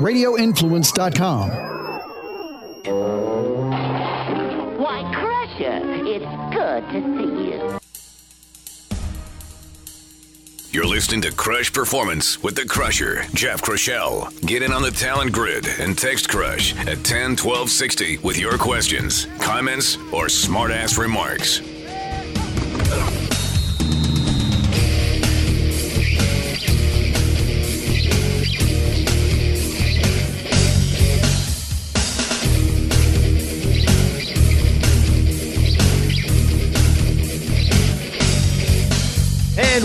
RadioInfluence.com. Why, Crusher, it's good to see you. You're listening to Crush Performance with the Crusher, Jeff Krushell. Get in on the talent grid and text Crush at 10 12 60 with your questions, comments, or smartass remarks.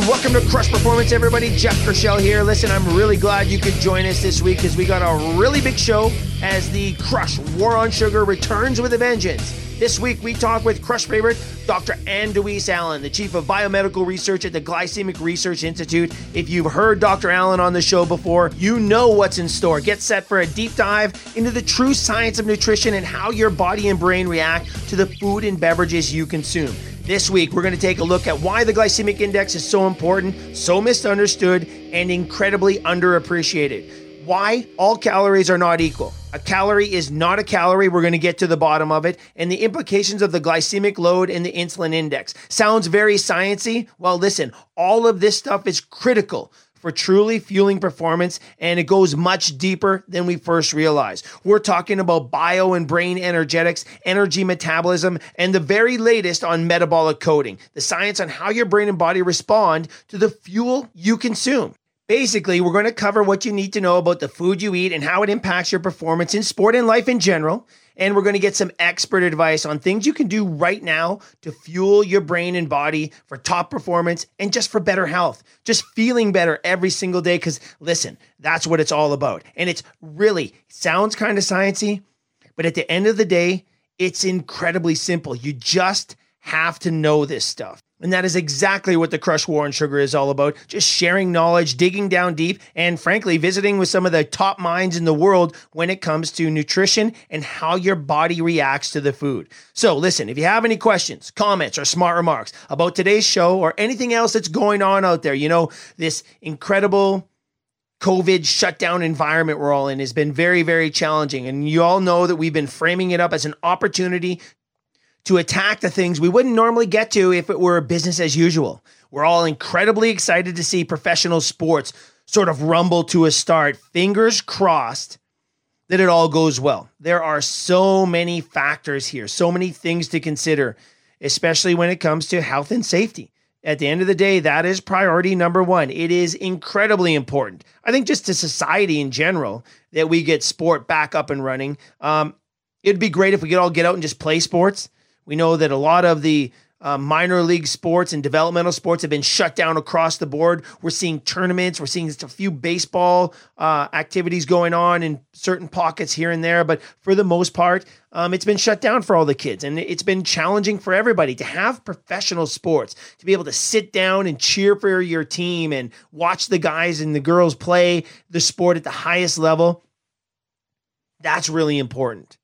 Welcome to Crush Performance, everybody. Jeff Krushell here. Listen, I'm really glad you could join us this week because we got a really big show as the Crush War on Sugar returns with a vengeance. This week, we talk with Crush favorite Dr. Ann de Wees Allen, the Chief of Biomedical Research at the Glycemic Research Institute. If you've heard Dr. Allen on the show before, you know what's in store. Get set for a deep dive into the true science of nutrition and how your body and brain react to the food and beverages you consume. This week, we're going to take a look at why the glycemic index is so important, so misunderstood, and incredibly underappreciated. Why all calories are not equal. A calorie is not a calorie. We're going to get to the bottom of it. And the implications of the glycemic load and the insulin index. Sounds very sciency. Well, listen, all of this stuff is critical for truly fueling performance, and it goes much deeper than we first realized. We're talking about bio and brain energetics, energy metabolism, and the very latest on metabolic coding the science on how your brain and body respond to the fuel you consume. Basically, we're going to cover what you need to know about the food you eat and how it impacts your performance in sport and life in general. And we're going to get some expert advice on things you can do right now to fuel your brain and body for top performance and just for better health. Just feeling better every single day. Because listen, that's what it's all about. And it's really sounds kind of sciencey, but at the end of the day, it's incredibly simple. You just have to know this stuff. And that is exactly what the Crush War on Sugar is all about. Just sharing knowledge, digging down deep, and frankly, visiting with some of the top minds in the world when it comes to nutrition and how your body reacts to the food. So, listen, if you have any questions, comments, or smart remarks about today's show or anything else that's going on out there, you know, this incredible COVID shutdown environment we're all in has been very, very challenging. And you all know that we've been framing it up as an opportunity to attack the things we wouldn't normally get to if it were business as usual. We're all incredibly excited to see professional sports sort of rumble to a start. Fingers crossed that it all goes well. There are so many factors here, so many things to consider, especially when it comes to health and safety. At the end of the day, that is priority number one. It is incredibly important. I think just to society in general that we get sport back up and running. Um, it'd be great if we could all get out and just play sports. We know that a lot of the uh, minor league sports and developmental sports have been shut down across the board. We're seeing tournaments, we're seeing just a few baseball uh, activities going on in certain pockets here and there, but for the most part, um, it's been shut down for all the kids, and it's been challenging for everybody to have professional sports, to be able to sit down and cheer for your team and watch the guys and the girls play the sport at the highest level. That's really important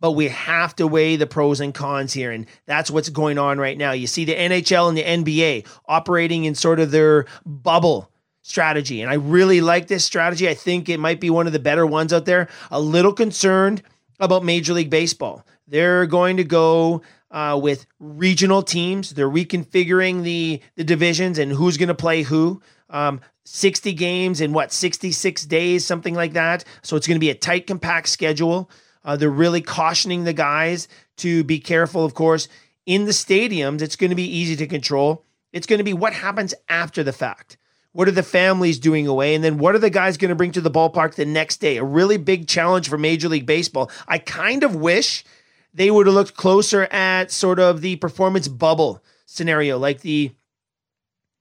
but we have to weigh the pros and cons here. And that's what's going on right now. You see the NHL and the NBA operating in sort of their bubble strategy. And I really like this strategy. I think it might be one of the better ones out there. A little concerned about Major League Baseball. They're going to go uh, with regional teams. They're reconfiguring the, the divisions and who's going to play who. Um, 60 games in what, 66 days, something like that. So it's going to be a tight, compact schedule. Uh, they're really cautioning the guys to be careful, of course. In the stadiums, it's going to be easy to control. It's going to be what happens after the fact. What are the families doing away? And then what are the guys going to bring to the ballpark the next day? A really big challenge for Major League Baseball. I kind of wish they would have looked closer at sort of the performance bubble scenario, like the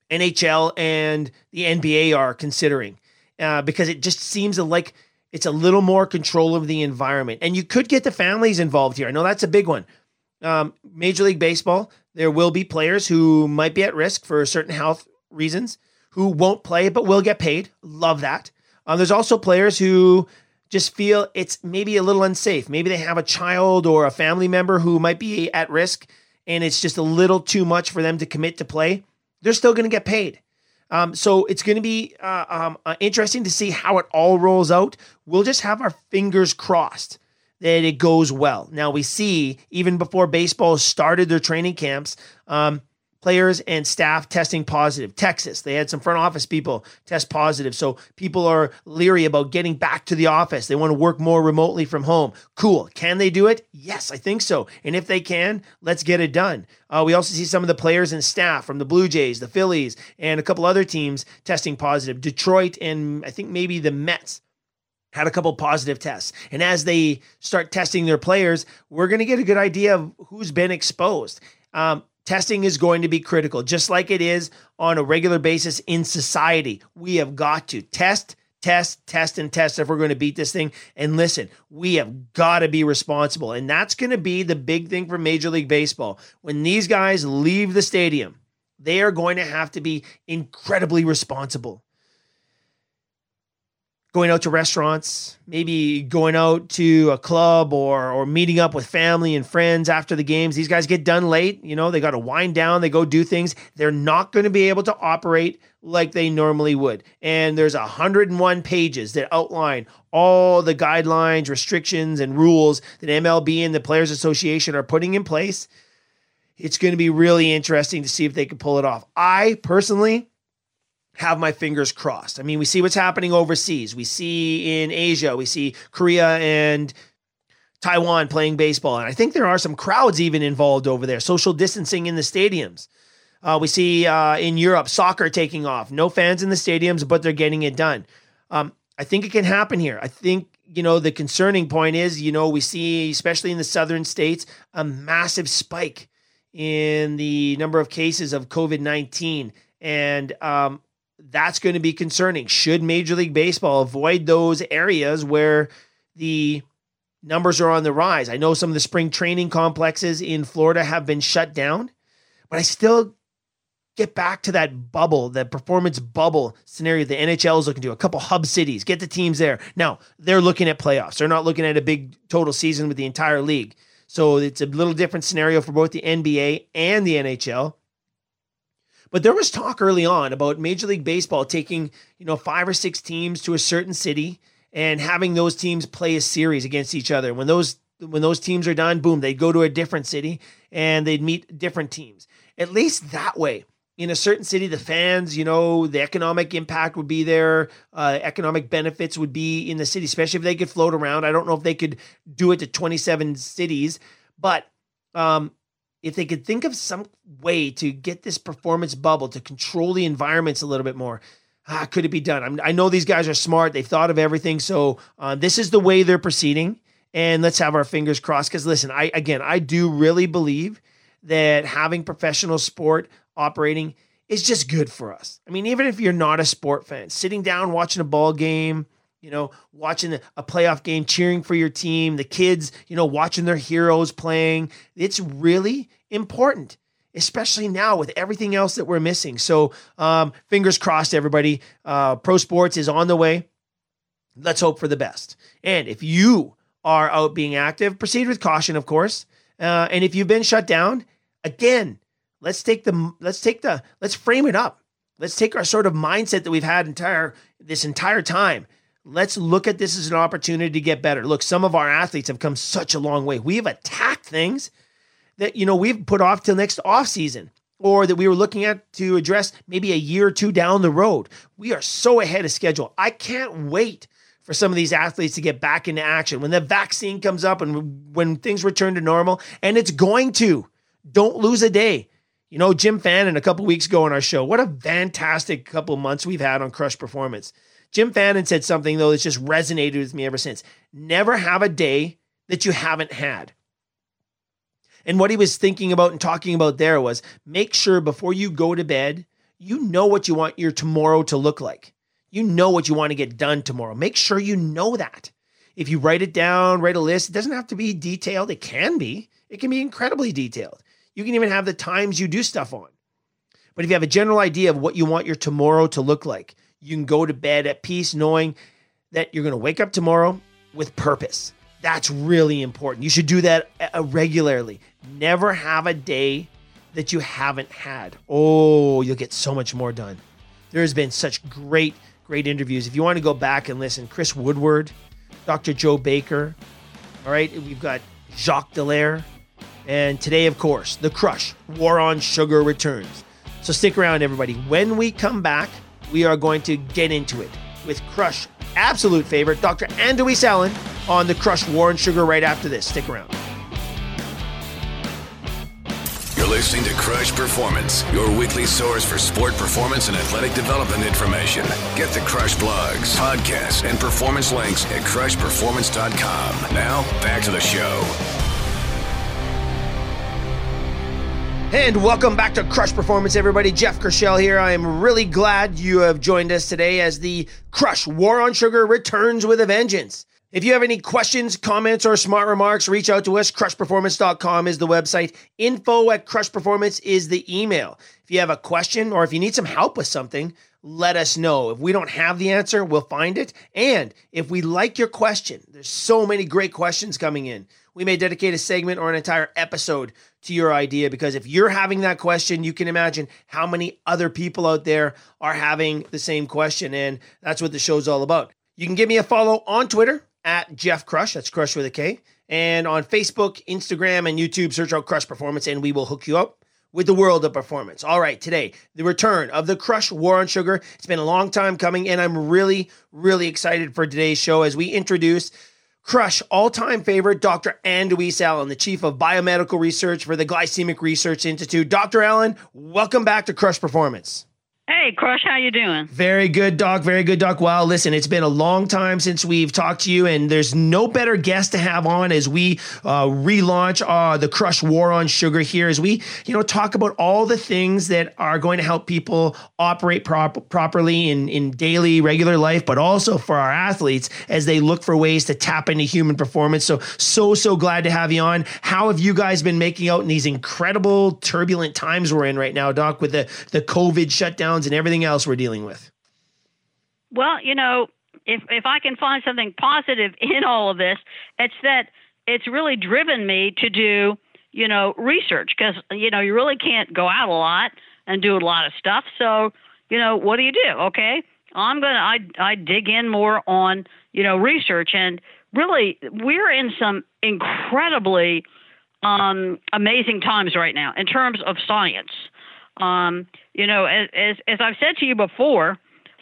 NHL and the NBA are considering, uh, because it just seems like it's a little more control of the environment. And you could get the families involved here. I know that's a big one. Um, Major League Baseball, there will be players who might be at risk for certain health reasons who won't play but will get paid. Love that. Um, there's also players who just feel it's maybe a little unsafe. Maybe they have a child or a family member who might be at risk and it's just a little too much for them to commit to play. They're still going to get paid. Um, so it's going to be uh, um, uh, interesting to see how it all rolls out. We'll just have our fingers crossed that it goes well. Now we see even before baseball started their training camps, um, players and staff testing positive. Texas, they had some front office people test positive. So people are leery about getting back to the office. They want to work more remotely from home. Cool. Can they do it? Yes, I think so. And if they can, let's get it done. Uh, we also see some of the players and staff from the Blue Jays, the Phillies, and a couple other teams testing positive. Detroit and I think maybe the Mets had a couple positive tests. And as they start testing their players, we're going to get a good idea of who's been exposed. Um, testing is going to be critical, just like it is on a regular basis in society. We have got to test, test, test, and test if we're going to beat this thing. And listen, we have got to be responsible. And that's going to be the big thing for Major League Baseball. When these guys leave the stadium, they are going to have to be incredibly responsible going out to restaurants, maybe going out to a club or or meeting up with family and friends after the games. These guys get done late, you know, they got to wind down, they go do things. They're not going to be able to operate like they normally would. And there's 101 pages that outline all the guidelines, restrictions and rules that MLB and the Players Association are putting in place. It's going to be really interesting to see if they can pull it off. I personally have my fingers crossed. I mean, we see what's happening overseas. We see in Asia, we see Korea and Taiwan playing baseball. And I think there are some crowds even involved over there, social distancing in the stadiums. Uh, we see uh, in Europe soccer taking off. No fans in the stadiums, but they're getting it done. Um, I think it can happen here. I think, you know, the concerning point is, you know, we see, especially in the southern states, a massive spike in the number of cases of COVID 19. And um, that's going to be concerning. Should Major League Baseball avoid those areas where the numbers are on the rise? I know some of the spring training complexes in Florida have been shut down, but I still get back to that bubble, that performance bubble scenario the NHL is looking to, a couple hub cities, get the teams there. Now, they're looking at playoffs. They're not looking at a big total season with the entire league. So it's a little different scenario for both the NBA and the NHL. But there was talk early on about Major League Baseball taking, you know, five or six teams to a certain city and having those teams play a series against each other. When those when those teams are done, boom, they'd go to a different city and they'd meet different teams. At least that way, in a certain city, the fans, you know, the economic impact would be there. Uh, economic benefits would be in the city, especially if they could float around. I don't know if they could do it to 27 cities, but um, if they could think of some way to get this performance bubble to control the environments a little bit more, ah, could it be done? I'm, i know these guys are smart. They've thought of everything. So uh, this is the way they're proceeding. And let's have our fingers crossed. Because listen, I again, I do really believe that having professional sport operating is just good for us. I mean, even if you're not a sport fan, sitting down watching a ball game, you know, watching a playoff game, cheering for your team, the kids, you know, watching their heroes playing. It's really important, especially now with everything else that we're missing. So, um, fingers crossed, everybody. Uh, pro sports is on the way. Let's hope for the best. And if you are out being active, proceed with caution, of course. Uh, and if you've been shut down, again, let's take the let's take the let's frame it up. Let's take our sort of mindset that we've had entire this entire time let's look at this as an opportunity to get better. Look, some of our athletes have come such a long way. We have attacked things that you know we've put off till next off season or that we were looking at to address maybe a year or two down the road. We are so ahead of schedule. I can't wait for some of these athletes to get back into action when the vaccine comes up and when things return to normal and it's going to. Don't lose a day. You know, Jim Fannin a couple weeks ago on our show. What a fantastic couple months we've had on Crush Performance. Jim Fannin said something, though, that's just resonated with me ever since. Never have a day that you haven't had. And what he was thinking about and talking about there was make sure before you go to bed, you know what you want your tomorrow to look like. You know what you want to get done tomorrow. Make sure you know that. If you write it down, write a list, it doesn't have to be detailed. It can be, it can be incredibly detailed. You can even have the times you do stuff on. But if you have a general idea of what you want your tomorrow to look like, you can go to bed at peace knowing that you're going to wake up tomorrow with purpose. That's really important. You should do that uh, regularly. Never have a day that you haven't had. Oh, you'll get so much more done. There's been such great, great interviews. If you want to go back and listen, Chris Woodward, Dr. Joe Baker, all right, we've got Jacques Dallaire, and today, of course, The Crush War on Sugar returns. So stick around, everybody. When we come back, we are going to get into it with Crush absolute favorite, Dr. Ann de Wees Allen, on The Crush War and Sugar right after this. Stick around. You're listening to Crush Performance, your weekly source for sport performance and athletic development information. Get the Crush blogs, podcasts, and performance links at crushperformance.com. Now, back to the show. And welcome back to Crush Performance, everybody. Jeff Krushell here. I am really glad you have joined us today as the Crush War on Sugar returns with a vengeance. If you have any questions, comments, or smart remarks, reach out to us. Crushperformance.com is the website. Info at Crush Performance is the email. If you have a question or if you need some help with something, let us know. If we don't have the answer, we'll find it. And if we like your question, there's so many great questions coming in. We may dedicate a segment or an entire episode to your idea because if you're having that question, you can imagine how many other people out there are having the same question. And that's what the show's all about. You can give me a follow on Twitter at Jeff Crush. That's Crush with a K. And on Facebook, Instagram, and YouTube, search out Crush Performance and we will hook you up with the world of performance. All right, today, the return of the Crush War on Sugar. It's been a long time coming, and I'm really, really excited for today's show as we introduce Crush all time favorite, Dr. Ann de Wees Allen, the chief of biomedical research for the Glycemic Research Institute. Dr. Allen, welcome back to Crush Performance. Hey, Crush, how you doing? Very good, Doc. Very good, Doc. Wow, listen, it's been a long time since we've talked to you, and there's no better guest to have on as we uh, relaunch uh, the Crush War on Sugar here, as we, you know, talk about all the things that are going to help people operate prop- properly in, in daily, regular life, but also for our athletes as they look for ways to tap into human performance. So, so, so glad to have you on. How have you guys been making out in these incredible, turbulent times we're in right now, Doc, with the, the COVID shutdown? And everything else we're dealing with? Well, you know, if if I can find something positive in all of this, it's that it's really driven me to do, you know, research because you know you really can't go out a lot and do a lot of stuff. So, you know, what do you do? Okay, I'm gonna I I dig in more on you know research and really we're in some incredibly um, amazing times right now in terms of science. Um, you know, as, as, as I've said to you before,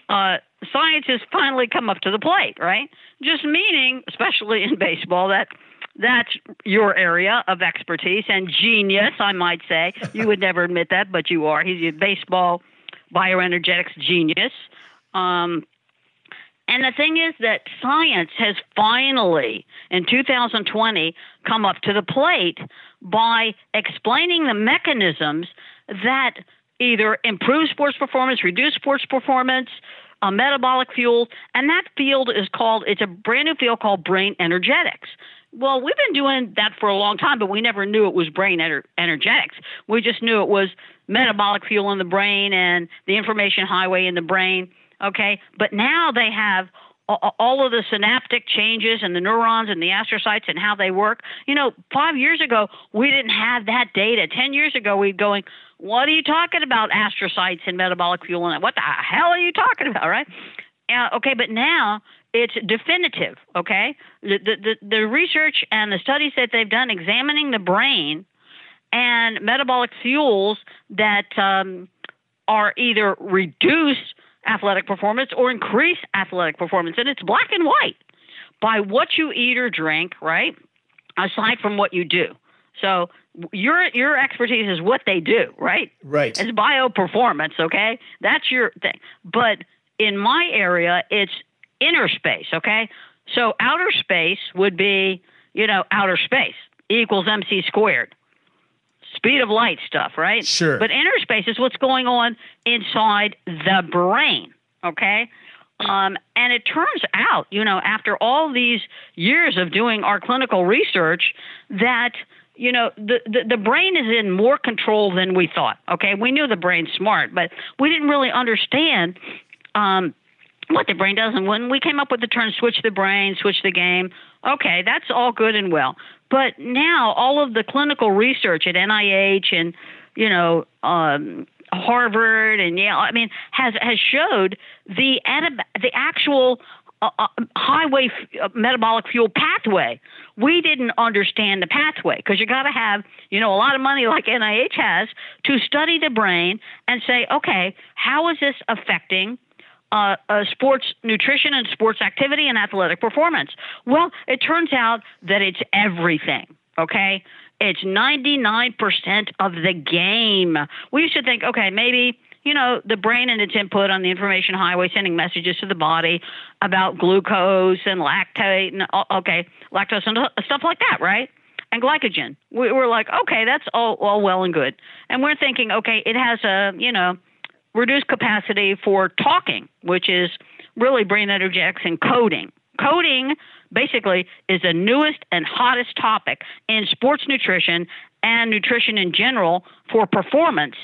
uh, science has finally come up to the plate, right? Just meaning, especially in baseball, that that's your area of expertise and genius, I might say. You would never admit that, but you are. He's a baseball bioenergetics genius. Um, and the thing is that science has finally, in 2020, come up to the plate by explaining the mechanisms that either improve sports performance, reduce sports performance, uh, metabolic fuels, and that field is called, it's a brand new field called brain energetics. Well, we've been doing that for a long time, but we never knew it was brain ener- energetics. We just knew it was metabolic fuel in the brain and the information highway in the brain. Okay, but now they have all of the synaptic changes and the neurons and the astrocytes and how they work. You know, five years ago we didn't have that data. Ten years ago we'd going, what are you talking about astrocytes and metabolic fuel and what the hell are you talking about, right? Uh, okay, but now it's definitive. Okay, the, the the research and the studies that they've done examining the brain and metabolic fuels that um, are either reduce athletic performance or increase athletic performance. And it's black and white by what you eat or drink, right? Aside from what you do. So your your expertise is what they do, right? Right. It's bio performance, okay? That's your thing. But in my area, it's inner space, okay? So outer space would be, you know, outer space equals mc squared speed of light stuff, right? Sure. But inner space is what's going on inside the brain, okay? Um, and it turns out, you know, after all these years of doing our clinical research, that you know the, the, the brain is in more control than we thought. Okay, we knew the brain's smart, but we didn't really understand um, what the brain does. And when we came up with the term "switch the brain," "switch the game," okay, that's all good and well. But now all of the clinical research at NIH and you know um, Harvard and Yale, I mean, has has showed the the actual uh, uh, highway f- uh, metabolic fuel pathway. We didn't understand the pathway because you got to have, you know, a lot of money like NIH has to study the brain and say, okay, how is this affecting uh, uh, sports nutrition and sports activity and athletic performance? Well, it turns out that it's everything. Okay, it's 99% of the game. We used to think, okay, maybe you know, the brain and its input on the information highway sending messages to the body about glucose and lactate and okay, lactose and stuff like that, right? And glycogen. We, are like, okay, that's all, all well and good. And we're thinking, okay, it has a, you know, reduced capacity for talking, which is really brain energetics and coding. Coding basically is the newest and hottest topic in sports nutrition and nutrition in general for performance,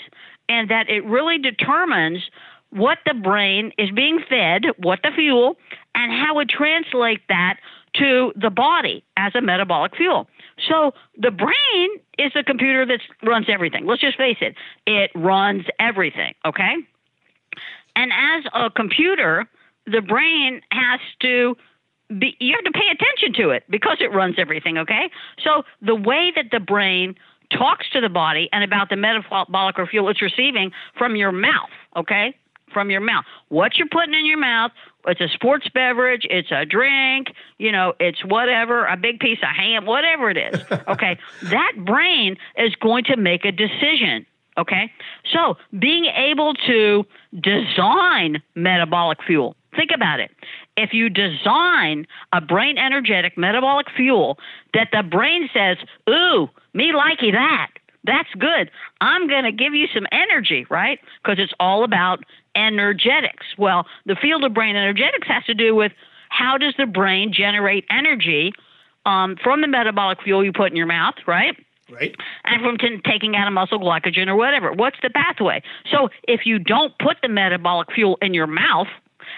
and that it really determines what the brain is being fed, what the fuel, and how it translates that to the body as a metabolic fuel. So the brain is the computer that runs everything. Let's just face it, it runs everything, okay? And as a computer, the brain has to be, you have to pay attention to it because it runs everything, okay? So the way that the brain talks to the body and about the metabolic or fuel it's receiving from your mouth, okay? From your mouth. What you're putting in your mouth, it's a sports beverage, it's a drink, you know, it's whatever, a big piece of ham, whatever it is, okay? that brain is going to make a decision. Okay? So being able to design metabolic fuel, think about it. If you design a brain energetic metabolic fuel that the brain says, ooh, me likey that, that's good. I'm going to give you some energy, right? Because it's all about energetics. Well, the field of brain energetics has to do with how does the brain generate energy um, from the metabolic fuel you put in your mouth, right? Right. And from t- taking out a muscle glycogen or whatever. What's the pathway? So if you don't put the metabolic fuel in your mouth,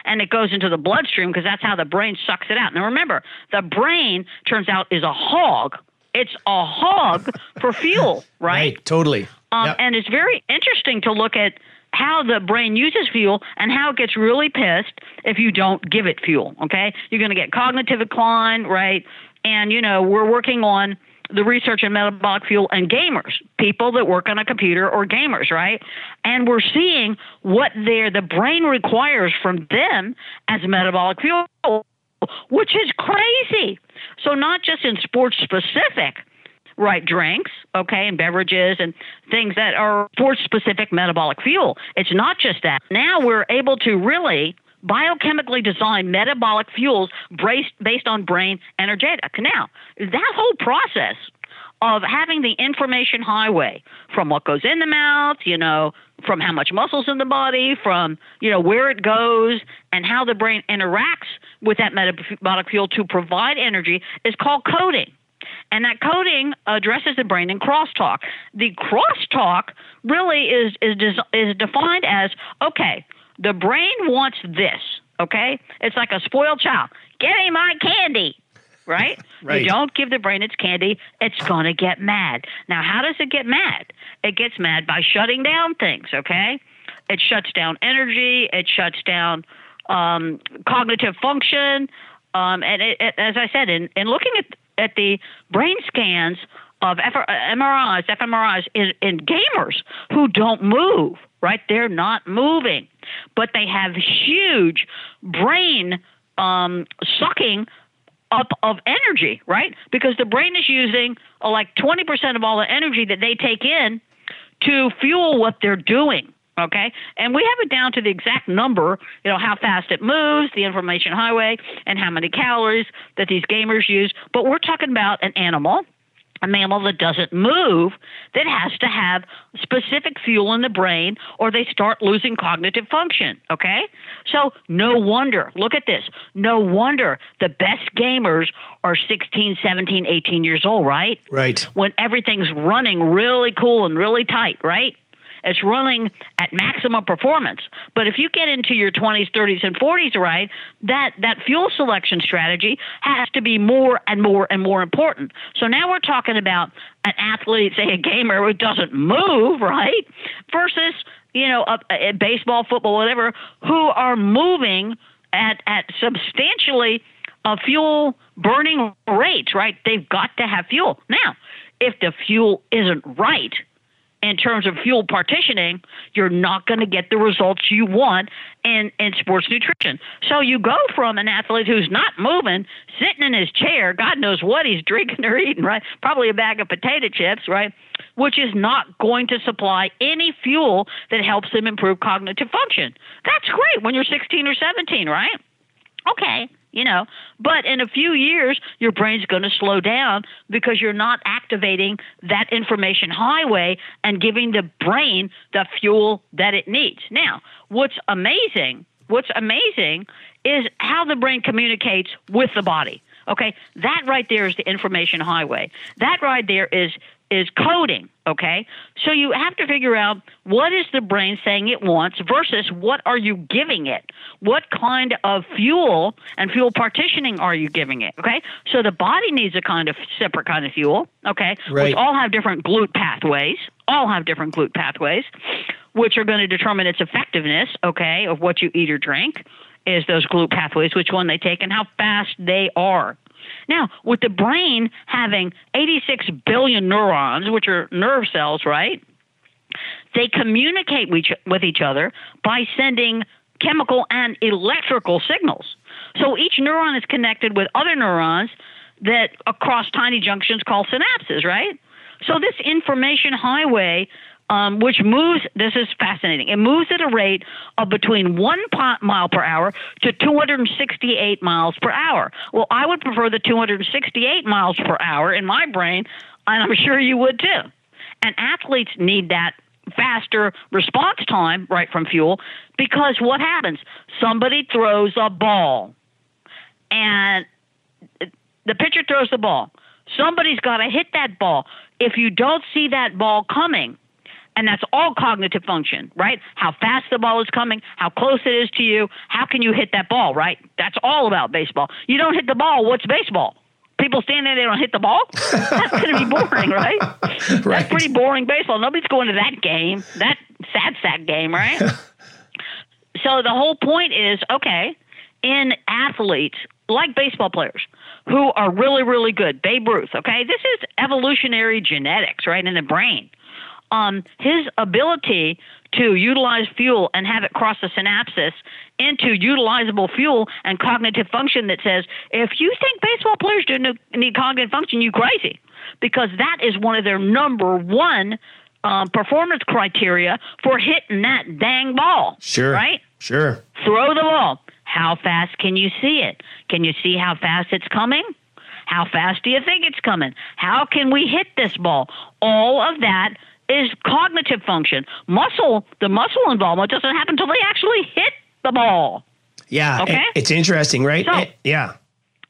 and it goes into the bloodstream because that's how the brain sucks it out. Now remember, the brain turns out is a hog. It's a hog for fuel, right? Right, totally. Um, yep. And it's very interesting to look at how the brain uses fuel and how it gets really pissed if you don't give it fuel. Okay, you're going to get cognitive decline, right? And you know we're working on the research in metabolic fuel and gamers, people that work on a computer or gamers, right? And we're seeing what their the brain requires from them as metabolic fuel, which is crazy. So not just in sports specific, right drinks, okay, and beverages and things that are sports specific metabolic fuel. It's not just that. Now we're able to really biochemically designed metabolic fuels based, based on brain energetic. Now, that whole process of having the information highway from what goes in the mouth, you know, from how much muscles in the body, from, you know, where it goes and how the brain interacts with that metabolic fuel to provide energy is called coding. And that coding addresses the brain in crosstalk. The crosstalk really is, is, is defined as okay, the brain wants this, okay? It's like a spoiled child. Give me my candy, right? right. You don't give the brain its candy, it's going to get mad. Now, how does it get mad? It gets mad by shutting down things, okay? It shuts down energy, it shuts down um, cognitive function. Um, and it, it, as I said, in, in looking at, at the brain scans of MRIs, fMRIs in, in gamers who don't move, right? They're not moving, but they have huge brain um, sucking up of energy, right? Because the brain is using uh, like 20% of all the energy that they take in to fuel what they're doing. Okay, and we have it down to the exact number, you know, how fast it moves, the information highway, and how many calories that these gamers use. But we're talking about an animal a mammal that doesn't move that has to have specific fuel in the brain or they start losing cognitive function. Okay? So, no wonder, look at this. No wonder the best gamers are 16, 17, 18 years old, right? Right. When everything's running really cool and really tight, right? It's running at maximum performance. But if you get into your 20s, 30s, and 40s, right, that, that fuel selection strategy has to be more and more and more important. So now we're talking about an athlete, say a gamer who doesn't move, right, versus you know, a, a baseball, football, whatever, who are moving at at substantially uh, fuel burning rates, right? They've got to have fuel. Now, if the fuel isn't right in terms of fuel partitioning, you're not going to get the results you want in, in sports nutrition. So you go from an athlete who's not moving, sitting in his chair, God knows what he's drinking or eating, right? Probably a bag of potato chips, right? Which is not going to supply any fuel that helps him improve cognitive function. That's great when you're 16 or 17, right? Okay you know. But in a few years, your brain's going to slow down because you're not activating that information highway and giving the brain the fuel that it needs. Now, what's amazing, what's amazing is how the brain communicates with the body. Okay, that right there is the information highway. That right there is is coding, okay? So you have to figure out what is the brain saying it wants versus what are you giving it? What kind of fuel and fuel partitioning are you giving it, okay? So the body needs a kind of separate kind of fuel, okay? Right. Which all have different GLUT pathways, all have different GLUT pathways, which are going to determine its effectiveness, okay, of what you eat or drink is those GLUT pathways, which one they take and how fast they are. Now, with the brain having 86 billion neurons, which are nerve cells, right? They communicate with each other by sending chemical and electrical signals. So each neuron is connected with other neurons that across tiny junctions called synapses, right? So this information highway um, which moves, this is fascinating, it moves at a rate of between one mile per hour to 268 miles per hour. Well, I would prefer the 268 miles per hour in my brain, and I'm sure you would too. And athletes need that faster response time right from fuel because what happens? Somebody throws a ball and the pitcher throws the ball. Somebody's got to hit that ball. If you don't see that ball coming, and that's all cognitive function, right? How fast the ball is coming, how close it is to you, how can you hit that ball, right? That's all about baseball. You don't hit the ball, what's baseball? People stand there, they don't hit the ball. That's going to be boring, right? right? That's pretty boring baseball. Nobody's going to that game, that sad sack game, right? so the whole point is okay, in athletes like baseball players who are really, really good, Babe Ruth, okay, this is evolutionary genetics, right, in the brain um, his ability to utilize fuel and have it cross the synapses into utilizable fuel and cognitive function that says, if you think baseball players do need cognitive function, you crazy. Because that is one of their number one um, performance criteria for hitting that dang ball. Sure. Right? Sure. Throw the ball. How fast can you see it? Can you see how fast it's coming? How fast do you think it's coming? How can we hit this ball? All of that is cognitive function. Muscle, the muscle involvement doesn't happen until they actually hit the ball. Yeah. Okay. It's interesting, right? So, yeah.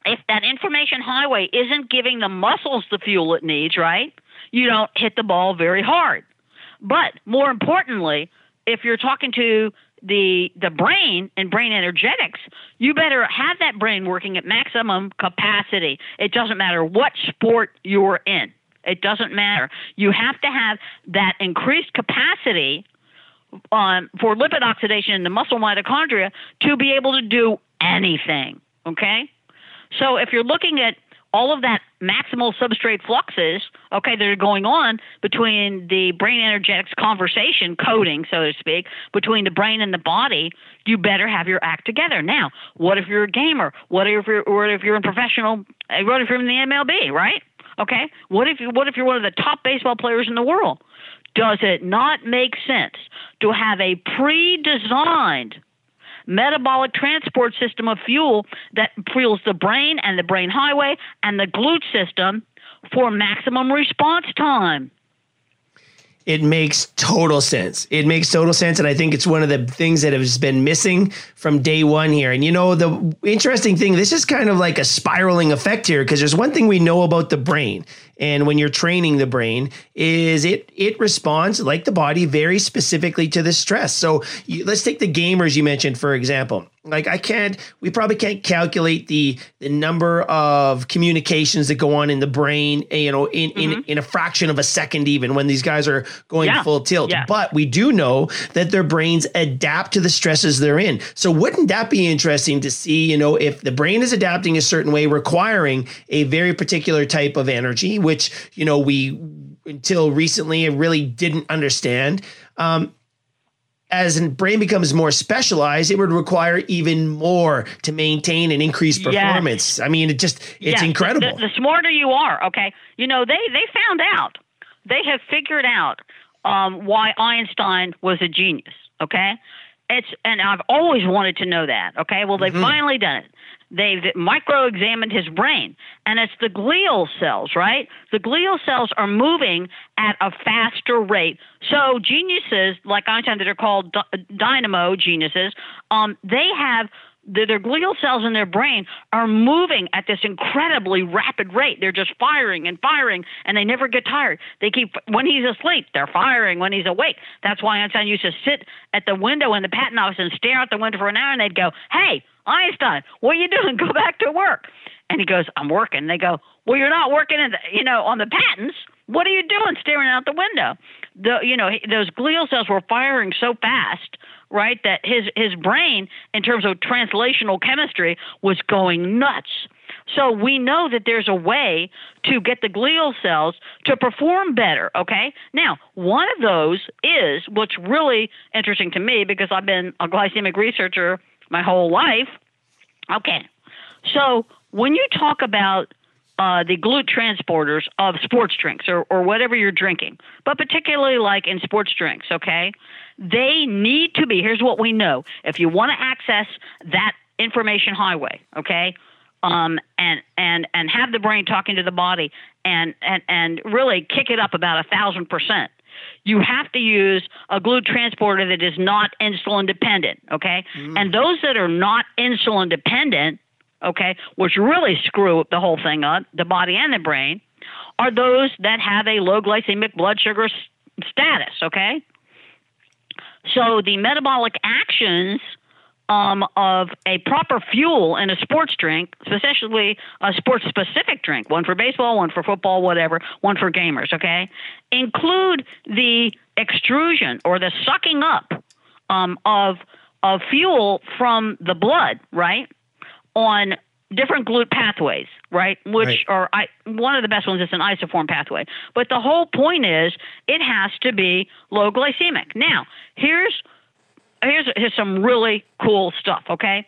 If that information highway isn't giving the muscles the fuel it needs, right? You don't hit the ball very hard. But more importantly, if you're talking to the the brain and brain energetics, you better have that brain working at maximum capacity. It doesn't matter what sport you're in. It doesn't matter. You have to have that increased capacity um, for lipid oxidation in the muscle mitochondria to be able to do anything. Okay? So if you're looking at all of that maximal substrate fluxes, okay, that are going on between the brain energetics conversation, coding, so to speak, between the brain and the body, you better have your act together. Now, what if you're a gamer? What if you're, what if you're in professional, what if you're in the MLB, right? Okay? What if you what if you're one of the top baseball players in the world? Does it not make sense to have a pre-designed metabolic transport system of fuel that fuels the brain and the brain highway and the GLUT system for maximum response time? It makes total sense. It makes total sense. And I think it's one of the things that has been missing from day one here. And you know, the interesting thing, this is kind of like a spiraling effect here because there's one thing we know about the brain. And when you're training the brain, is it it responds like the body very specifically to the stress. So you, let's take the gamers you mentioned for example. Like I can't, we probably can't calculate the the number of communications that go on in the brain, you know, in mm-hmm. in in a fraction of a second, even when these guys are going yeah. full tilt. Yeah. But we do know that their brains adapt to the stresses they're in. So wouldn't that be interesting to see? You know, if the brain is adapting a certain way, requiring a very particular type of energy, which you know we until recently really didn't understand. Um, as the brain becomes more specialized, it would require even more to maintain and increase performance. Yes. I mean, it just it's yes. incredible. The, the, smarter you are, okay, you know they they found out, they have figured out um, why Einstein was a genius. Okay, it's and I've always wanted to know that. Okay, well they've mm-hmm. finally done it. They've micro-examined his brain, and it's the glial cells, right? The glial cells are moving at a faster rate. So geniuses like Einstein that are called dynamo geniuses, um, they have the, their glial cells in their brain are moving at this incredibly rapid rate. They're just firing and firing, and they never get tired. They keep when he's asleep, they're firing. When he's awake, that's why Einstein used to sit at the window in the patent office and stare out the window for an hour, and they'd go, "Hey, Einstein, what are you doing? Go back to work." And he goes, "I'm working." They go, "Well, you're not working in the, you know, on the patents. What are you doing staring out the window?" The, you know, those glial cells were firing so fast right? That his his brain, in terms of translational chemistry, was going nuts. So we know that there's a way to get the glial cells to perform better, okay? Now, one of those is what's really interesting to me because I've been a glycemic researcher my whole life. Okay. So, when you talk about uh, the GLUT transporters of sports drinks or, or whatever you're drinking, but particularly like in sports drinks, okay? They need to be, here's what we know. If you want to access that information highway, okay, um, and and and have the brain talking to the body and and and really kick it up about a thousand percent. You have to use a GLUT transporter that is not insulin dependent, okay? Mm. And those that are not insulin dependent, okay, which really screw the whole thing up, the body and the brain, are those that have a low glycemic blood sugar status, okay? So the metabolic actions um, of a proper fuel in a sports drink, especially a sports specific drink, one for baseball, one for football, whatever, one for gamers, okay, include the extrusion or the sucking up um, of of fuel from the blood, right, on different GLUT pathways, right? Which right. are I, one of the best ones is an isoform pathway. But the whole point is it has to be low glycemic. Now, here's here's here's some really cool stuff, okay?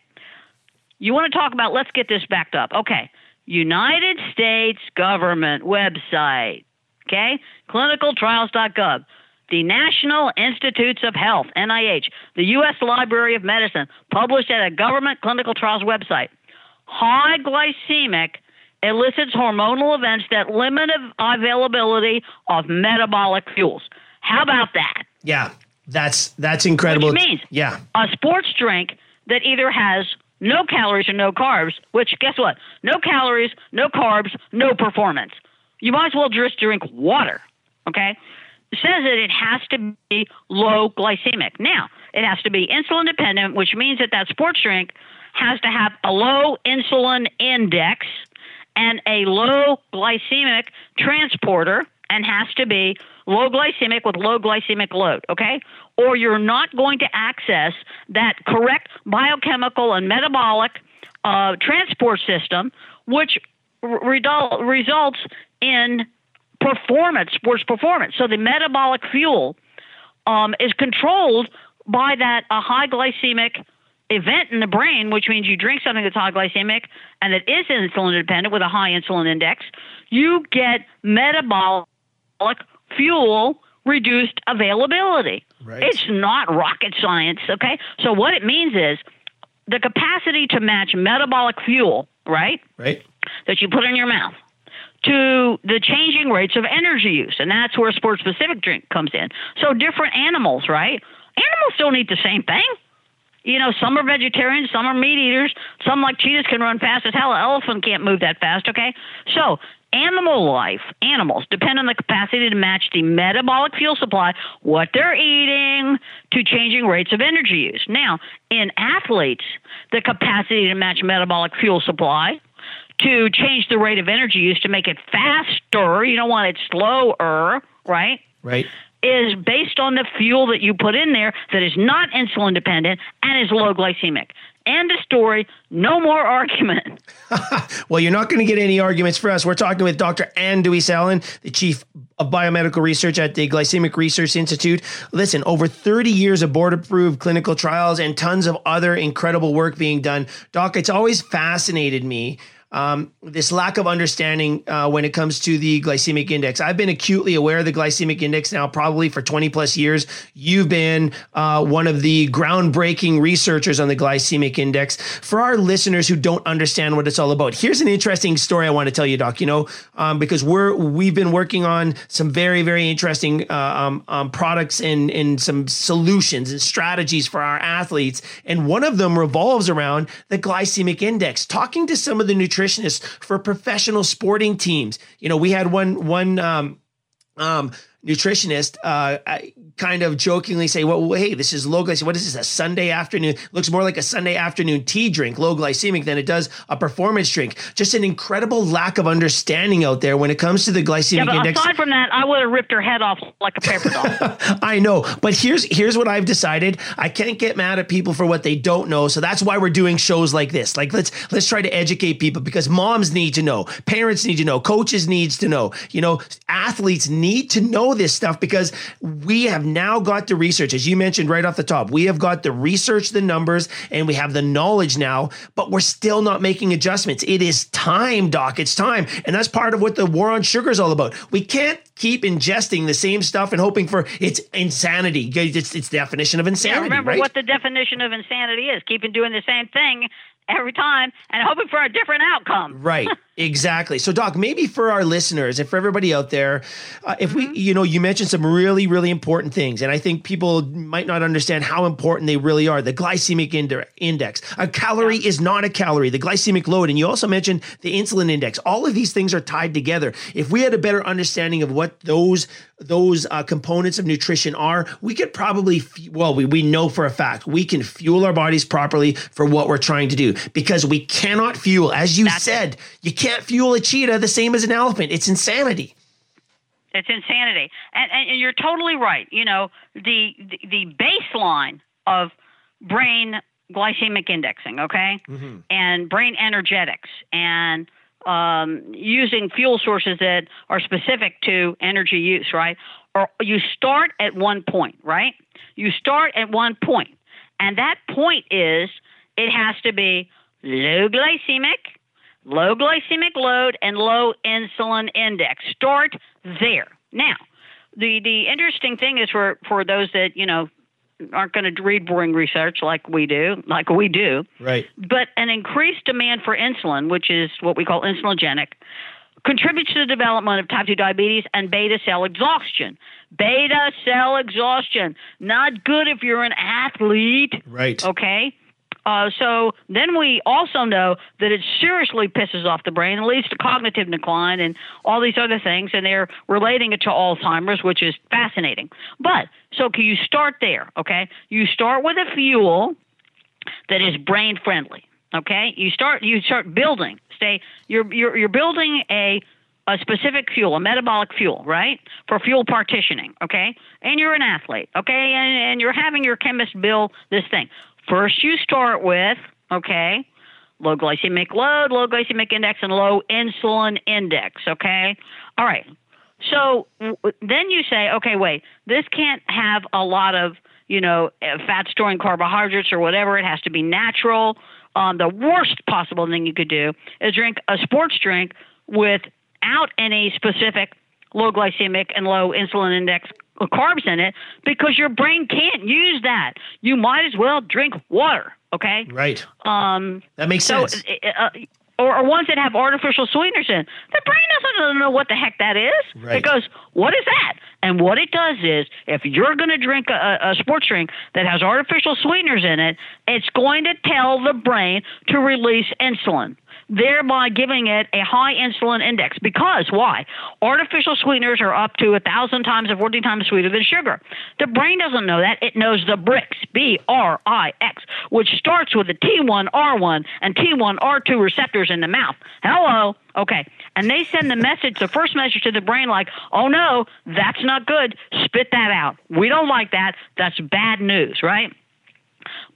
You want to talk about let's get this backed up. Okay. United States government website, okay? clinicaltrials.gov. The National Institutes of Health, NIH, the U.S. Library of Medicine, published at a government clinical trials website high glycemic elicits hormonal events that limit availability of metabolic fuels. How about that? Yeah, that's that's incredible. Which means yeah, a sports drink that either has no calories or no carbs, which guess what? No calories, no carbs, no performance. You might as well just drink water. Okay? It says that it has to be low glycemic. Now, it has to be insulin dependent, which means that that sports drink has to have a low insulin index and a low glycemic transporter and has to be low glycemic with low glycemic load, okay? Or you're not going to access that correct biochemical and metabolic uh, transport system, which re- results in performance, sports performance. So the metabolic fuel um, is controlled by that a high glycemic event in the brain, which means you drink something that's high glycemic and that is insulin dependent with a high insulin index, you get metabolic fuel reduced availability. Right. It's not rocket science, okay? So what it means is the capacity to match metabolic fuel, right? Right. That you put in your mouth to the changing rates of energy use. And that's where sport specific drink comes in. So different animals, right? Animals don't eat the same thing. You know, some are vegetarians, some are meat eaters, some like cheetahs can run fast as hell. An elephant can't move that fast, okay? So animal life, animals depend on the capacity to match the metabolic fuel supply, what they're eating, to changing rates of energy use. Now, in athletes, the capacity to match metabolic fuel supply to change the rate of energy use to make it faster, you don't want it slower, right? Right. Is based on the fuel that you put in there that is not insulin dependent and is low glycemic. End of story. No more argument. well, you're not going to get any arguments for us. We're talking with Dr. Ann de Wees Allen, the chief of biomedical research at the Glycemic Research Institute. Listen, over 30 years of board approved clinical trials and tons of other incredible work being done. Doc, it's always fascinated me um, this lack of understanding uh, when it comes to the glycemic index. I've been acutely aware of the glycemic index now probably for 20 plus years. You've been uh, one of the groundbreaking researchers on the glycemic index. For our listeners who don't understand what it's all about, here's an interesting story I want to tell you, Doc. You know, um, because we're we've been working on some very very interesting uh, um, um, products and and some solutions and strategies for our athletes, and one of them revolves around the glycemic index. Talking to some of the nutrition nutritionists for professional sporting teams. You know, we had one one um, um, nutritionist uh, kind of jokingly say, well, hey, this is low glycemic. What is this, a Sunday afternoon? Looks more like a Sunday afternoon tea drink, low glycemic, than it does a performance drink. Just an incredible lack of understanding out there when it comes to the glycemic yeah, but index. Aside from that, I would have ripped her head off like a paper doll. I know, but here's here's what I've decided. I can't get mad at people for what they don't know, so that's why we're doing shows like this. Like let's let's try to educate people because moms need to know, parents need to know, coaches needs to know, you know, athletes need to know this stuff because we have now got the research, as you mentioned right off the top. We have got the research, the numbers, and we have the knowledge now, but we're still not making adjustments. It is time, Doc. It's time. And that's part of what the war on sugar is all about. We can't keep ingesting the same stuff and hoping for it's insanity. It's, it's definition of insanity. Yeah, remember right? what the definition of insanity is keeping doing the same thing every time and hoping for a different outcome. Right. Exactly. So, Doc, maybe for our listeners and for everybody out there, uh, if we, you know, you mentioned some really, really important things, and I think people might not understand how important they really are. The glycemic index. A calorie is not a calorie. The glycemic load, and you also mentioned the insulin index. All of these things are tied together. If we had a better understanding of what those those uh, components of nutrition are, we could probably, well, we, we know for a fact we can fuel our bodies properly for what we're trying to do because we cannot fuel, as you That's said, it. you can't fuel a cheetah the same as an elephant. It's insanity. It's insanity, and, and you're totally right. You know the, the, the baseline of brain glycemic indexing, okay, mm-hmm. and brain energetics, and um, using fuel sources that are specific to energy use, right? Or you start at one point, right? You start at one point, and that point is it has to be low glycemic, low glycemic load, and low insulin index. Start there. Now, the the interesting thing is for for those that you know aren't going to read boring research like we do, like we do. Right. But an increased demand for insulin, which is what we call insulinogenic, contributes to the development of type 2 diabetes and beta cell exhaustion. Beta cell exhaustion, not good if you're an athlete. Right. Okay. Uh, so then we also know that it seriously pisses off the brain and leads to cognitive decline and all these other things, and they're relating it to Alzheimer's, which is fascinating. But so can you start there? Okay, you start with a fuel that is brain friendly. Okay, you start you start building. Say you're you're you're building a a specific fuel, a metabolic fuel, right? For fuel partitioning, okay? And you're an athlete, okay? And, and you're having your chemist build this thing. First, you start with, okay, low glycemic load, low glycemic index, and low insulin index, okay? All right. So then you say, okay, wait, this can't have a lot of, you know, eh, fat storing carbohydrates or whatever. It has to be natural. Um, the worst possible thing you could do is drink a sports drink without any specific low glycemic and low insulin index carbs in it because your brain can't use that. You might as well drink water. Okay. Right. Um, that makes so, sense. Uh, or, or ones that have artificial sweeteners in. The brain doesn't know what the heck that is. Right. It goes, what is that? And what it does is, if you're going to drink a, a sports drink that has artificial sweeteners in it, it's going to tell the brain to release insulin thereby giving it a high insulin index. Because why? Artificial sweeteners are up to a thousand times or fourteen times sweeter than sugar. The brain doesn't know that. It knows the BRIX, B R I X, which starts with the T1R1 and T1R2 receptors in the mouth. Hello. Okay. And they send the message, the first message to the brain, like, oh no, that's not good. Spit that out. We don't like that. That's bad news, right?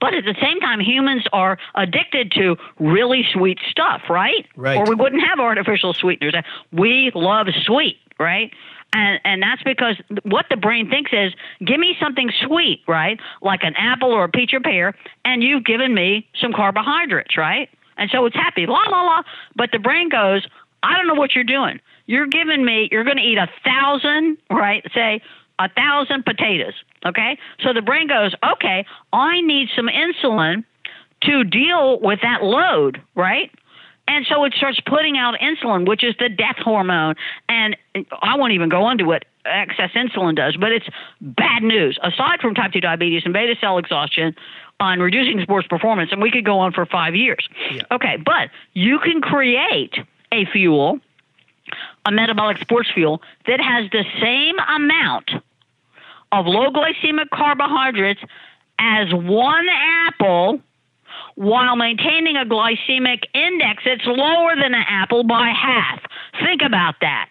But at the same time, humans are addicted to really sweet stuff, right? Right. Or we wouldn't have artificial sweeteners. We love sweet, right? And and that's because what the brain thinks is, give me something sweet, right? Like an apple or a peach or pear, and you've given me some carbohydrates, right? And so it's happy, la la la. But the brain goes, I don't know what you're doing. You're giving me, you're going to eat a thousand, right? Say a thousand potatoes. Okay. So the brain goes, okay, I need some insulin to deal with that load, right? And so it starts putting out insulin, which is the death hormone. And I won't even go into what excess insulin does, but it's bad news. Aside from type 2 diabetes and beta cell exhaustion on reducing sports performance, and we could go on for five years. Yeah. Okay, but you can create a fuel, a metabolic sports fuel, that has the same amount of low glycemic carbohydrates as one apple while maintaining a glycemic index that's lower than an apple by half. Think about that.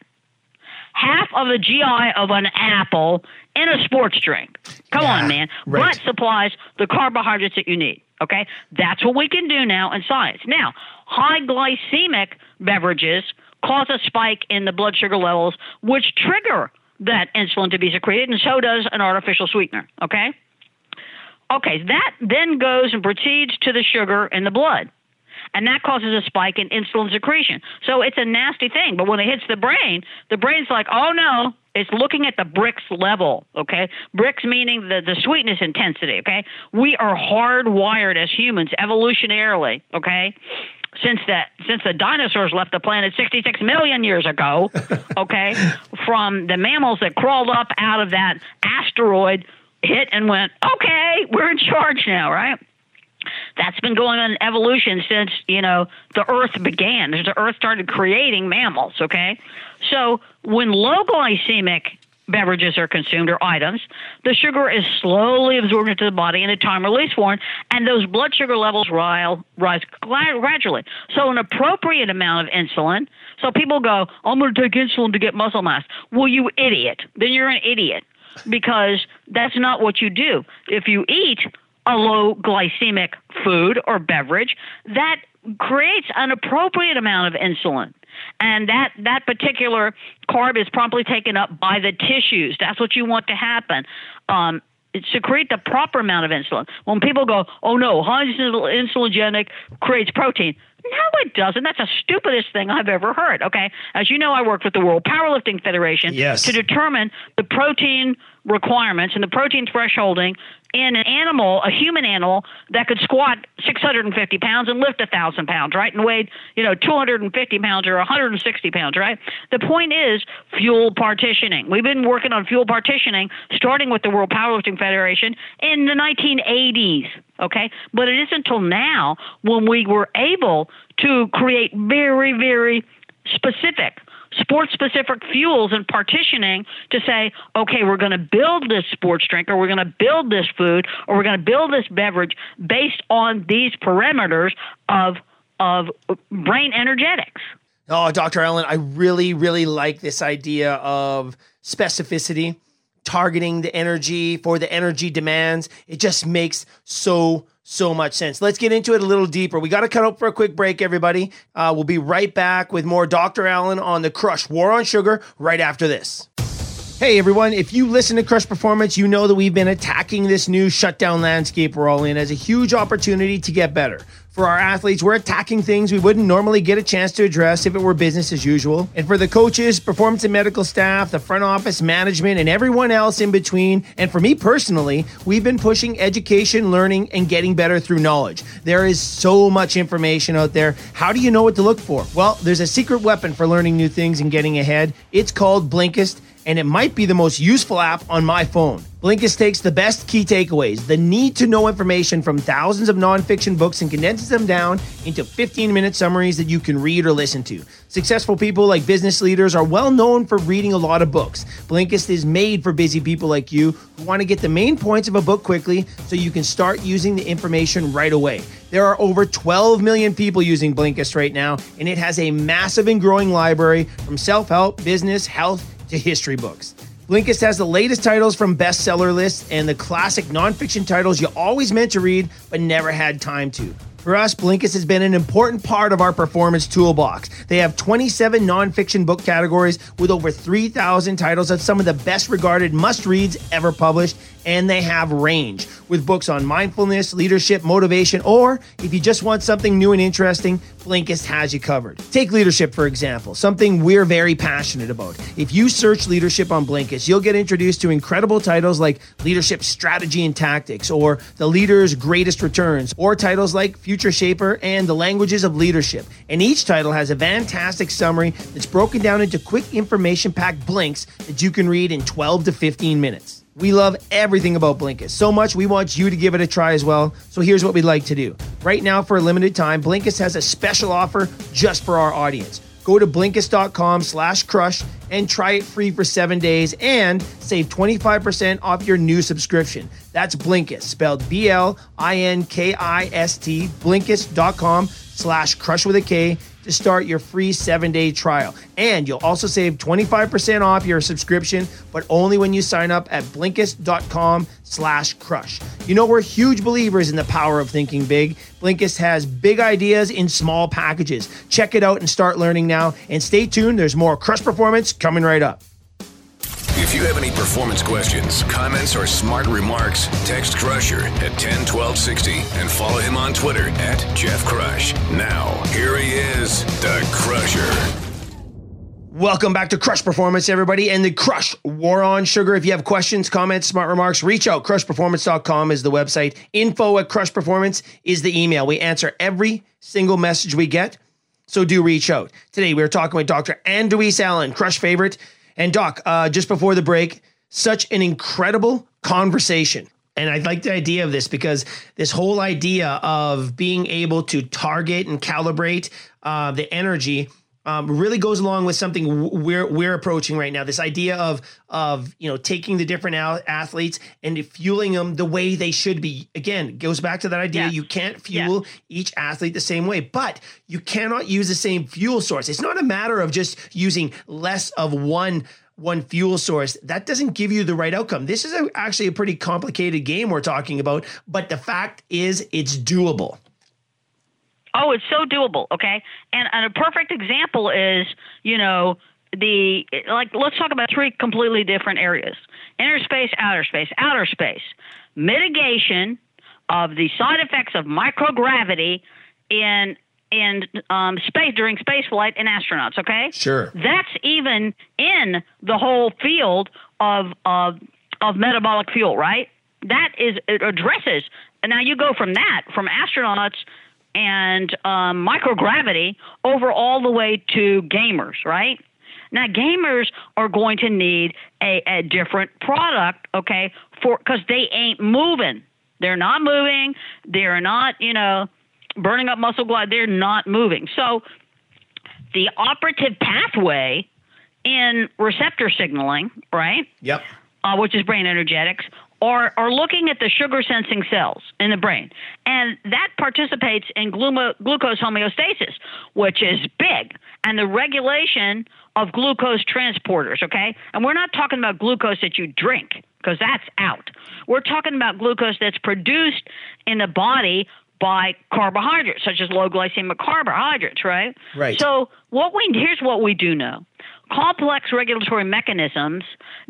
Half of the GI of an apple in a sports drink. Come Yeah, on, man. right. But supplies the carbohydrates that you need. Okay? That's what we can do now in science. Now, high glycemic beverages cause a spike in the blood sugar levels, which trigger that insulin to be secreted, and so does an artificial sweetener. Okay? Okay, that then goes and proceeds to the sugar in the blood. And that causes a spike in insulin secretion. So it's a nasty thing. But when it hits the brain, the brain's like, oh no, it's looking at the BRIX level, okay? BRIX meaning the, the sweetness intensity, okay? We are hardwired as humans evolutionarily, okay? Since the since the dinosaurs left the planet 66 million years ago, okay, from the mammals that crawled up out of that asteroid, hit and went, okay, we're in charge now, right? That's been going on in evolution since, you know, the earth began. The earth started creating mammals, okay? So when low glycemic beverages are consumed or items, the sugar is slowly absorbed into the body in a time release form, and those blood sugar levels rise, rise gradually. So, an appropriate amount of insulin. So, people go, I'm going to take insulin to get muscle mass. Well, you idiot. Then you're an idiot because that's not what you do. If you eat a low glycemic food or beverage, that creates an appropriate amount of insulin. And that, that particular carb is promptly taken up by the tissues. That's what you want to happen. Um, secrete the proper amount of insulin. When people go, oh no, high insulinogenic creates protein. No, it doesn't. That's the stupidest thing I've ever heard. Okay. As you know, I work with the World Powerlifting Federation Yes. to determine the protein requirements and the protein thresholding in an animal, a human animal that could squat 650 pounds and lift 1,000 pounds, right? And weighed, you know, 250 pounds or 160 pounds, right? The point is fuel partitioning. We've been working on fuel partitioning starting with the World Powerlifting Federation in the 1980s, okay? But it isn't until now when we were able to create very, very specific sports specific fuels and partitioning to say, okay, we're going to build this sports drink or we're going to build this food or we're going to build this beverage based on these parameters of of brain energetics. Oh, Dr. Allen, I really, really like this idea of specificity, targeting the energy for the energy demands. It just makes so, so much sense. Let's get into it a little deeper. We got to cut out for a quick break, everybody. Uh, we'll be right back with more Dr. Allen on the Crush War on Sugar right after this. Hey everyone, if you listen to Crush Performance, you know that we've been attacking this new shutdown landscape we're all in as a huge opportunity to get better. For our athletes, we're attacking things we wouldn't normally get a chance to address if it were business as usual. And for the coaches, performance and medical staff, the front office management, and everyone else in between, and for me personally, we've been pushing education, learning, and getting better through knowledge. There is so much information out there. How do you know what to look for? Well, there's a secret weapon for learning new things and getting ahead. It's called Blinkist and it might be the most useful app on my phone. Blinkist takes the best key takeaways, the need to know information from thousands of nonfiction books, and condenses them down into 15 minute summaries that you can read or listen to. Successful people like business leaders are well known for reading a lot of books. Blinkist is made for busy people like you who want to get the main points of a book quickly so you can start using the information right away. There are over 12 million people using Blinkist right now, and it has a massive and growing library from self help, business, health, to history books. Blinkist has the latest titles from bestseller lists and the classic nonfiction titles you always meant to read but never had time to. For us, Blinkist has been an important part of our performance toolbox. They have 27 nonfiction book categories with over 3,000 titles of some of the best regarded must reads ever published, and they have range with books on mindfulness, leadership, motivation, or if you just want something new and interesting, Blinkist has you covered. Take leadership, for example, something we're very passionate about. If you search leadership on Blinkist, you'll get introduced to incredible titles like Leadership Strategy and Tactics, or The Leader's Greatest Returns, or titles like Future Shaper and The Languages of Leadership. And each title has a fantastic summary that's broken down into quick information packed blinks that you can read in 12 to 15 minutes. We love everything about Blinkist so much we want you to give it a try as well. So here's what we'd like to do. Right now, for a limited time, Blinkist has a special offer just for our audience. Go to Blinkist.com slash crush and try it free for seven days and save 25% off your new subscription. That's Blinkist, spelled B-L-I-N-K-I-S-T, Blinkist.com slash crush with a K to start your free seven day trial. And you'll also save 25% off your subscription, but only when you sign up at blinkist.com slash crush. You know, we're huge believers in the power of thinking big. Blinkist has big ideas in small packages. Check it out and start learning now. And stay tuned, there's more Crush Performance coming right up. If you have any performance questions, comments, or smart remarks, text Crusher at 101260 and follow him on Twitter at Jeff Crush. Now, here he is, the Crusher. Welcome back to Crush Performance, everybody, and the Crush War on Sugar. If you have questions, comments, smart remarks, reach out. CrushPerformance.com is the website. Info at Crush Performance is the email. We answer every single message we get, so do reach out. Today, we are talking with Dr. Ann Allen, Crush favorite. And Doc, uh, just before the break, such an incredible conversation. And I like the idea of this because this whole idea of being able to target and calibrate uh, the energy um, really goes along with something we're we're approaching right now. This idea of of you know taking the different athletes and fueling them the way they should be. Again, goes back to that idea yeah. you can't fuel yeah. each athlete the same way, but you cannot use the same fuel source. It's not a matter of just using less of one one fuel source, that doesn't give you the right outcome. This is a, actually a pretty complicated game we're talking about, but the fact is it's doable. Oh, it's so doable. Okay, and, and a perfect example is you know the like let's talk about three completely different areas: inner space, outer space. Outer space mitigation of the side effects of microgravity in in um, space during space flight and astronauts. Okay, sure. That's even in the whole field of of of metabolic fuel, right? That is it addresses. And now you go from that from astronauts and um, microgravity over all the way to gamers, right? Now, gamers are going to need a, a different product, okay, for because they ain't moving. They're not moving. They're not, you know, burning up muscle glide. They're not moving. So, the operative pathway in receptor signaling, right? Yep. Uh, which is brain energetics, or, or looking at the sugar sensing cells in the brain. And that participates in glucose homeostasis, which is big, and the regulation of glucose transporters, okay? And we're not talking about glucose that you drink, because that's out. We're talking about glucose that's produced in the body by carbohydrates, such as low glycemic carbohydrates, right? Right. So what we here's what we do know: complex regulatory mechanisms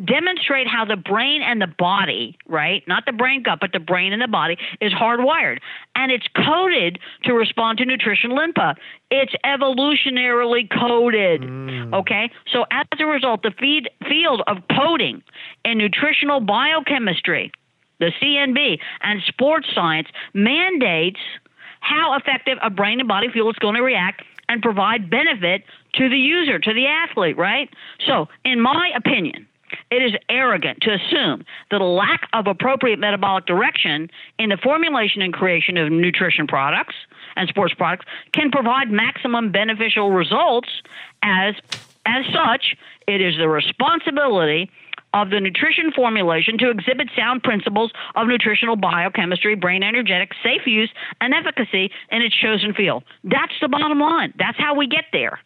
demonstrate how the brain and the body, right? Not the brain gut, but the brain and the body is hardwired. And it's coded to respond to nutritional input. It's evolutionarily coded. Mm. Okay? So as a result, the feed, field of coding in nutritional biochemistry, the CNB, and sports science mandates how effective a brain and body fuel is going to react and provide benefit to the user, to the athlete, right? So, in my opinion, it is arrogant to assume that a lack of appropriate metabolic direction in the formulation and creation of nutrition products and sports products can provide maximum beneficial results as as such it is the responsibility of the nutrition formulation to exhibit sound principles of nutritional biochemistry, brain energetics, safe use, and efficacy in its chosen field. That's the bottom line. That's how we get there.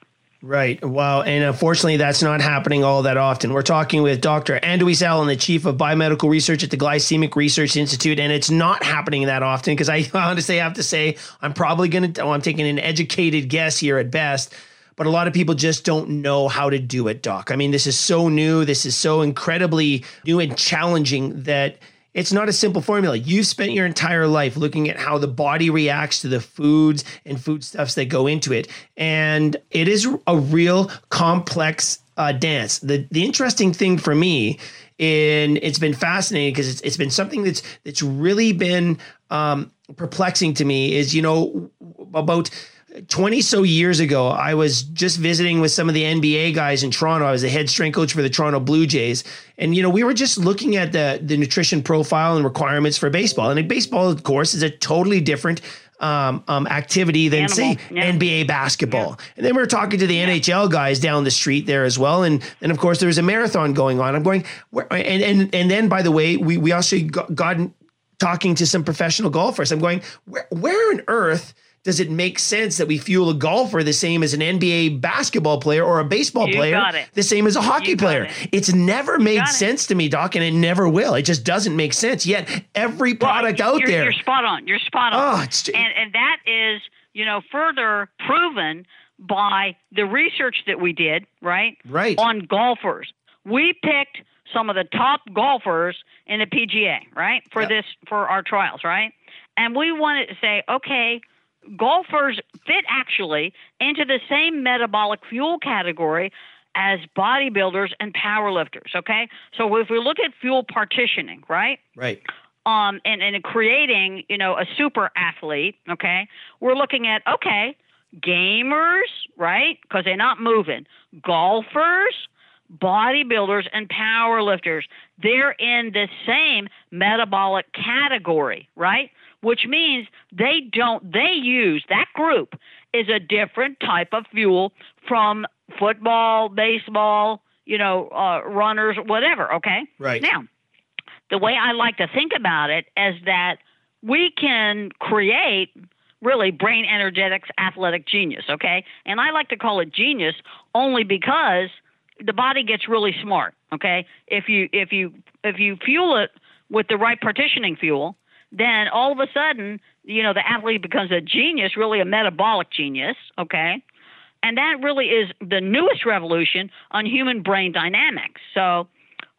Right. Wow. And unfortunately, that's not happening all that often. We're talking with Dr. Ann de Wees Allen, the chief of biomedical research at the Glycemic Research Institute, and it's not happening that often because I honestly have to say I'm probably going to. Oh, I'm taking an educated guess here at best but a lot of people just don't know how to do it, Doc. I mean, this is so new. This is so incredibly new and challenging that it's not a simple formula. You've spent your entire life looking at how the body reacts to the foods and foodstuffs that go into it. And it is a real complex uh, dance. The, the interesting thing for me and it's been fascinating because it's, it's been something that's that's really been um, perplexing to me is you know about 20 so years ago, I was just visiting with some of the NBA guys in Toronto. I was the head strength coach for the Toronto Blue Jays. And, you know, we were just looking at the, the nutrition profile and requirements for baseball. And baseball, of course, is a totally different um, um, activity than, Animal. say, yeah. NBA basketball. Yeah. And then we were talking to the yeah. NHL guys down the street there as well. And then, of course, there was a marathon going on. I'm going, and, and, and then, by the way, we, we also got, got talking to some professional golfers. I'm going, where, where on earth – does it make sense that we fuel a golfer the same as an NBA basketball player or a baseball you player the same as a hockey player? It. It's never made sense it. to me, Doc, and it never will. It just doesn't make sense. Yet every product well, out you're, there. You're spot on. You're spot on. Oh, it's, and, and that is, you know, further proven by the research that we did, right? Right. On golfers. We picked some of the top golfers in the PGA, right? For yep. this for our trials, right? And we wanted to say, okay, golfers fit actually into the same metabolic fuel category as bodybuilders and powerlifters. Okay, so if we look at fuel partitioning, right? Right. Um, and, and creating, you know, a super athlete. Okay, we're looking at okay, gamers, right? Because they're not moving. Golfers, bodybuilders, and powerlifters. They're in the same metabolic category, right? Which means they don't they use that group is a different type of fuel from football, baseball, you know, uh, runners, whatever. Okay. Right. Now, the way I like to think about it is that we can create really brain energetics athletic genius okay and i like to call it genius only because the body gets really smart okay if you if you if you fuel it with the right partitioning fuel then all of a sudden, you know, the athlete becomes a genius, really a metabolic genius, okay? And that really is the newest revolution on human brain dynamics. So,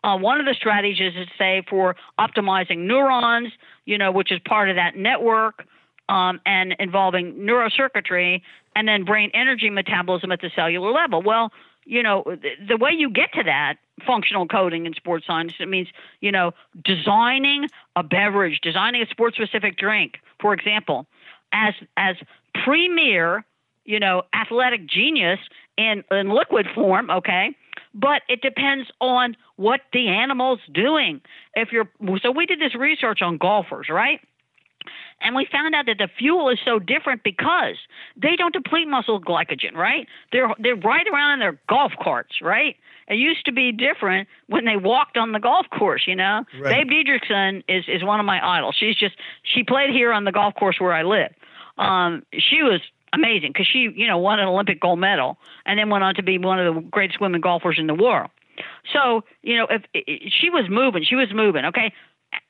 uh, one of the strategies is say for optimizing neurons, you know, which is part of that network, um, and involving neurocircuitry, and then brain energy metabolism at the cellular level. Well, you know, the, the way you get to that functional coding in sports science, it means, you know, designing a beverage, designing a sports specific drink, for example, as as premier, you know, athletic genius in, in liquid form, okay? But it depends on what the animal's doing. If you're so we did this research on golfers, right? And we found out that the fuel is so different because they don't deplete muscle glycogen, right? They're they're right around in their golf carts, right? It used to be different when they walked on the golf course, you know. Right. Babe Didrikson is is one of my idols. She's just she played here on the golf course where I live. Um, she was amazing because she, you know, won an Olympic gold medal and then went on to be one of the greatest women golfers in the world. So, you know, if, if she was moving, she was moving. Okay,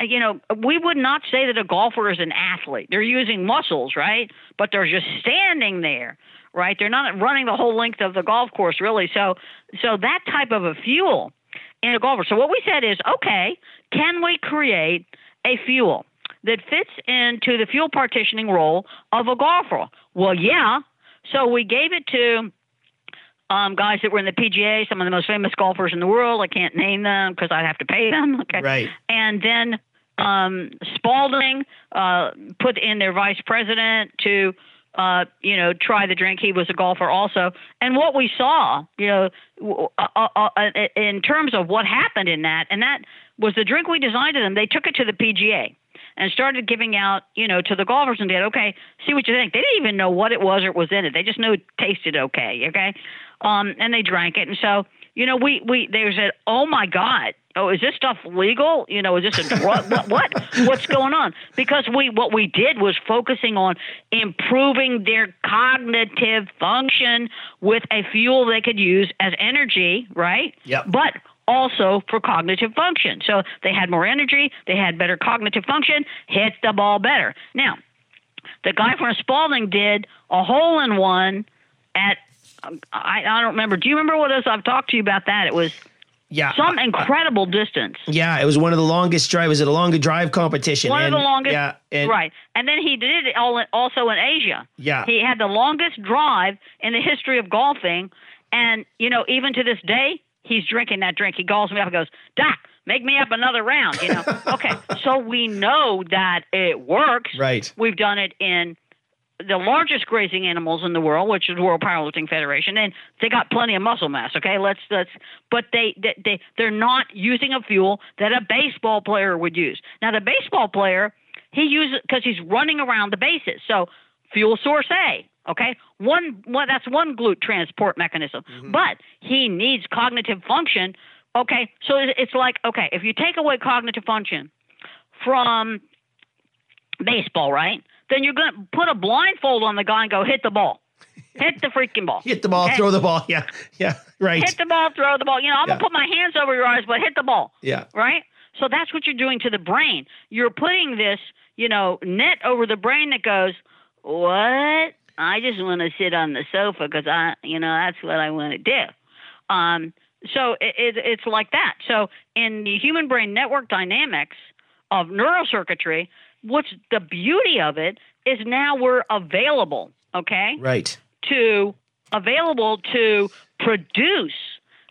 Uh, you know, we would not say that a golfer is an athlete. They're using muscles, right? But they're just standing there, right? They're not running the whole length of the golf course really. So so that type of a fuel in a golfer. So what we said is, okay, can we create a fuel that fits into the fuel partitioning role of a golfer? Well, yeah. So we gave it to um, guys that were in the PGA, some of the most famous golfers in the world. I can't name them because I'd have to pay them. Okay. Right. And then um, Spalding uh, put in their vice president to, uh, you know, try the drink. He was a golfer also. And what we saw, you know, uh, uh, uh, in terms of what happened in that, and that was the drink we designed to them. They took it to the PGA and started giving out, you know, to the golfers and did, okay, see what you think. They didn't even know what it was or what was in it. They just knew it tasted okay, okay? Um, and they drank it. And so, you know, we, we they said, oh my God, oh, is this stuff legal? You know, is this a drug? what, what, what's going on? Because we, what we did was focusing on improving their cognitive function with a fuel they could use as energy, right? Yep. But also for cognitive function. So they had more energy, they had better cognitive function, hit the ball better. Now, the guy from Spalding did a hole in one at Um, I, I don't remember. Do you remember what else I've talked to you about that? It was Yeah. some incredible distance. yeah, it was one of the longest drive. Was it a longer drive competition? One And- of the longest, Yeah. And, right? And then he did it all also in Asia. Yeah. he had the longest drive in the history of golfing, and you know, even to this day, he's drinking that drink. He calls me up and goes, "Doc, make me up another round." You know, okay. So we know that it works. Right. We've done it in the largest grazing animals in the world, which is World Powerlifting Federation, and they got plenty of muscle mass. Okay, let's let's, but they they, they they're not using a fuel that a baseball player would use. Now the baseball player he uses because he's running around the bases. So fuel source A. Okay, one one that's one GLUT transport mechanism, mm-hmm. but he needs cognitive function. Okay, so it's like okay, if you take away cognitive function from baseball, right? Then you're going to put a blindfold on the guy and go hit the ball. Hit the freaking ball. Hit the ball, Okay? throw the ball. Yeah. Yeah. Right. Hit the ball, throw the ball. You know, I'm Yeah. going to put my hands over your eyes, but hit the ball. yeah. Right? So that's what you're doing to the brain. You're putting this, you know, net over the brain that goes, what? I just want to sit on the sofa because I, you know, that's what I want to do. Um, so it, it, it's like that. So in the human brain network dynamics of neurocircuitry, what's the beauty of it is now we're available, okay, Right. to available to produce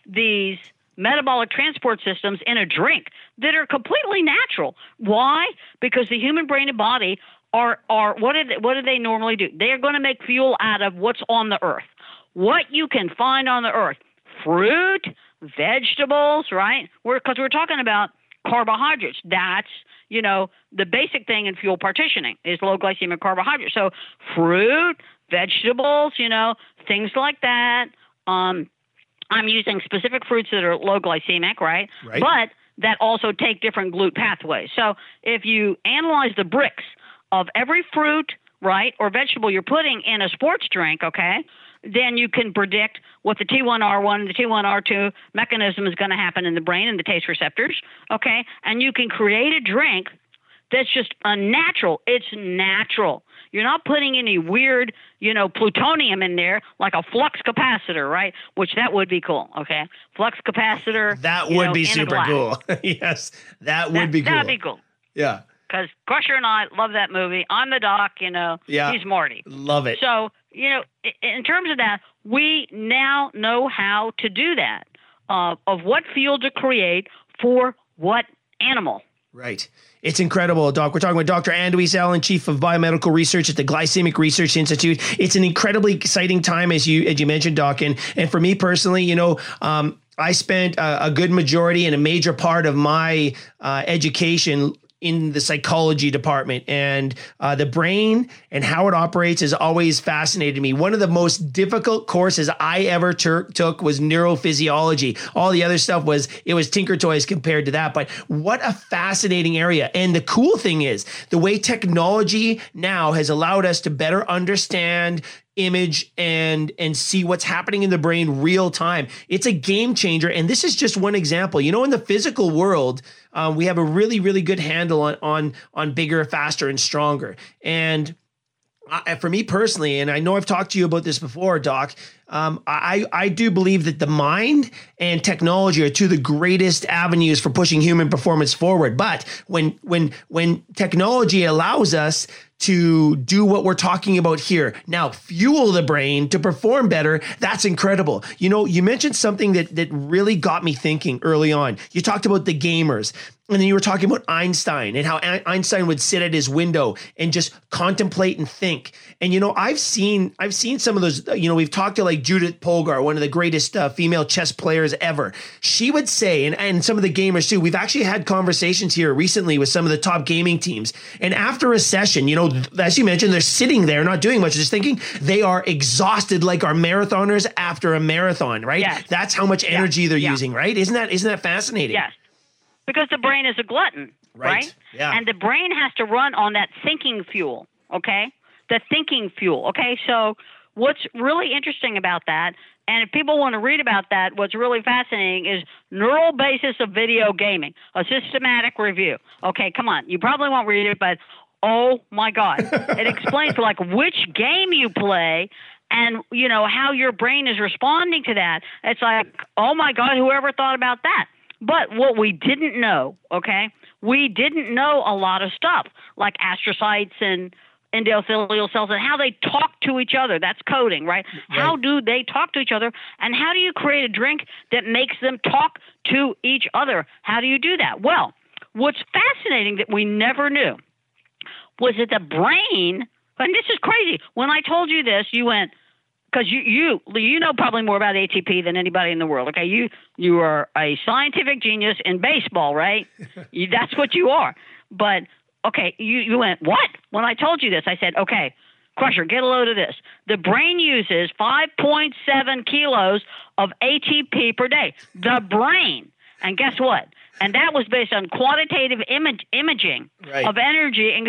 these metabolic transport systems in a drink that are completely natural. Why? Because the human brain and body are are what do they, what do they normally do? They are going to make fuel out of what's on the earth. What you can find on the earth. Fruit, vegetables, right? We're cuz we're talking about carbohydrates. That's, you know, the basic thing in fuel partitioning is low glycemic carbohydrates. So fruit, vegetables, you know, things like that. Um, I'm using specific fruits that are low glycemic, right? Right. But that also take different GLUT pathways. So if you analyze the BRIX of every fruit, right, or vegetable you're putting in a sports drink, okay, then you can predict what the T1R1 and the T1R2 mechanism is going to happen in the brain and the taste receptors, okay? And you can create a drink that's just unnatural. It's natural. You're not putting any weird, you know, plutonium in there like a flux capacitor, right? Which that would be cool. Okay, flux capacitor. That would know, be super cool. yes. That would That- be cool. That'd be cool. Yeah. Because Crusher and I love that movie. I'm the doc, you know. Yeah. He's Marty. Love it. So, you know, in terms of that, we now know how to do that uh, of what fuel to create for what animal. Right. It's incredible, Doc. We're talking with Dr. Ann de Wees Allen, Chief of Biomedical Research at the Glycemic Research Institute. It's an incredibly exciting time, as you as you mentioned, Doc. And, and for me personally, you know, um, I spent a, a good majority and a major part of my uh, education in the psychology department and uh, the brain and how it operates has always fascinated me. One of the most difficult courses I ever tur- took was neurophysiology. All the other stuff was it was Tinker Toys compared to that. But what a fascinating area! And the cool thing is the way technology now has allowed us to better understand image and and see what's happening in the brain real time. It's a game changer. And this is just one example. You know in the physical world uh, we have a really really good handle on on on bigger faster and stronger. And I, for me personally, and I know I've talked to you about this before, Doc. Um, I I do believe that the mind and technology are two of the greatest avenues for pushing human performance forward. But when when when technology allows us to do what we're talking about here. Now, fuel the brain to perform better. That's incredible. You know, you mentioned something that that really got me thinking early on. You talked about the gamers. And then you were talking about Einstein and how Einstein would sit at his window and just contemplate and think. And you know, I've seen I've seen some of those. You know, we've talked to like Judith Polgar, one of the greatest uh, female chess players ever. She would say, and and some of the gamers too. We've actually had conversations here recently with some of the top gaming teams. And after a session, you know, as you mentioned, they're sitting there not doing much, just thinking. They are exhausted like our marathoners after a marathon, right? Yes. That's how much energy yeah. they're yeah. using, right? Isn't that isn't that fascinating? Yes because the brain is a glutton, right? right? Yeah. And the brain has to run on that thinking fuel, okay? The thinking fuel, okay? So what's really interesting about that, and if people want to read about that, what's really fascinating is neural basis of video gaming, a systematic review. Okay, come on, you probably won't read it, but oh my God, it explains like which game you play and you know how your brain is responding to that. It's like, oh my God, whoever thought about that? But what we didn't know, okay, we didn't know a lot of stuff like astrocytes and endothelial cells and how they talk to each other. That's coding, right? right? How do they talk to each other? And how do you create a drink that makes them talk to each other? How do you do that? Well, what's fascinating that we never knew was that the brain, and this is crazy. When I told you this, you went, because you you you know probably more about ATP than anybody in the world. Okay, you you are a scientific genius in baseball, right? you, that's what you are. But okay, you you went what? When I told you this, I said, okay, Crusher, get a load of this. The brain uses 5.7 kilos of ATP per day. The brain, and guess what? And that was based on quantitative image, imaging right. of energy and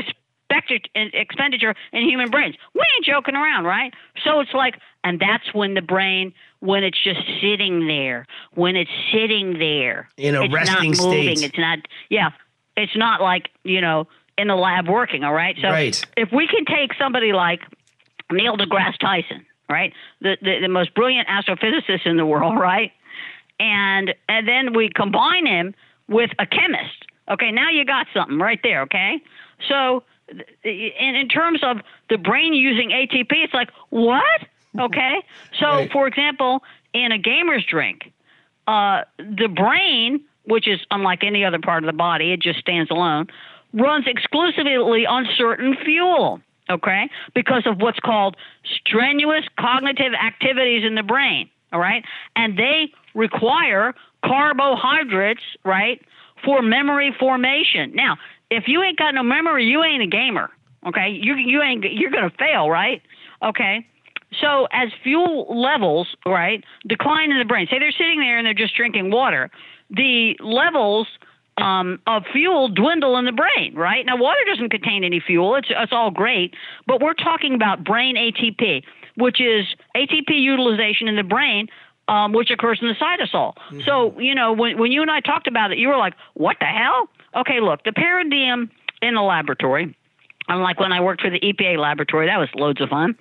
expenditure in human brains. We ain't joking around, right? So it's like, and that's when the brain, when it's just sitting there, when it's sitting there in a it's resting not moving. state. It's not, yeah, it's not like you know in the lab working. All right, so right. if we can take somebody like Neil deGrasse Tyson, right, the, the the most brilliant astrophysicist in the world, right, and and then we combine him with a chemist. Okay, now you got something right there. Okay, so in, in terms of the brain using ATP, it's like, what? Okay. So, right. for example, in a gamer's drink, uh, the brain, which is unlike any other part of the body, it just stands alone, runs exclusively on certain fuel. Okay. Because of what's called strenuous cognitive activities in the brain. All right. And they require carbohydrates, right, for memory formation. Now, if you ain't got no memory, you ain't a gamer. Okay, you you ain't you're gonna fail, right? Okay. So as fuel levels, right, decline in the brain. Say they're sitting there and they're just drinking water. The levels um, of fuel dwindle in the brain, right? Now, water doesn't contain any fuel. It's, it's all great, but we're talking about brain ATP, which is ATP utilization in the brain, um, which occurs in the cytosol. Mm-hmm. So, you know, when, when you and I talked about it, you were like, what the hell? Okay, look, the paradigm in the laboratory, unlike when I worked for the EPA laboratory, that was loads of fun.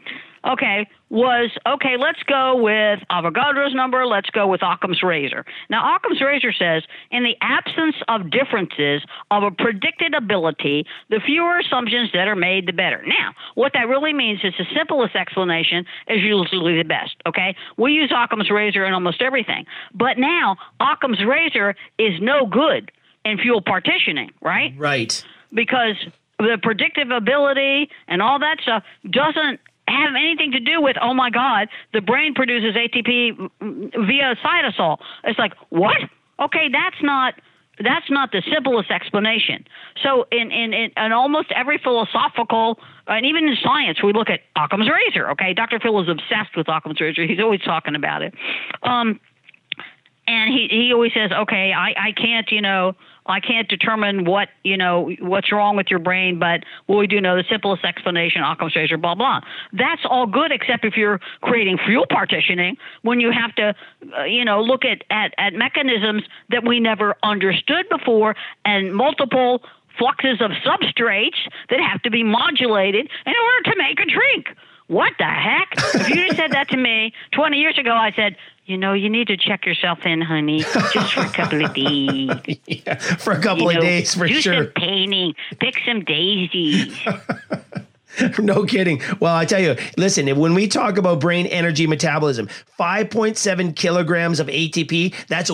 Okay, was okay, let's go with Avogadro's number, let's go with Occam's razor. Now, Occam's razor says in the absence of differences of a predicted ability, the fewer assumptions that are made, the better. Now, what that really means is the simplest explanation is usually the best, okay? We use Occam's razor in almost everything. But now, Occam's razor is no good in fuel partitioning, right? Right. Because the predictive ability and all that stuff doesn't have anything to do with oh my god the brain produces ATP via cytosol. It's like what? Okay, that's not that's not the simplest explanation. So in in, in, in almost every philosophical and even in science, we look at Occam's razor. Okay, Dr. Phil is obsessed with Occam's razor. He's always talking about it. Um, and he he always says, okay, I I can't you know I can't determine what you know what's wrong with your brain, but what we do know the simplest explanation, Occam's razor, blah blah. That's all good, except if you're creating fuel partitioning, when you have to, uh, you know, look at, at at mechanisms that we never understood before, and multiple fluxes of substrates that have to be modulated in order to make a drink. What the heck? if you said that to me 20 years ago, I said, you know, you need to check yourself in, honey, just for a couple of days. yeah, for a couple You of know, days for do sure. some painting, pick some daisies. no kidding. Well, I tell you, listen, when we talk about brain energy metabolism, 5.7 kilograms of ATP, that's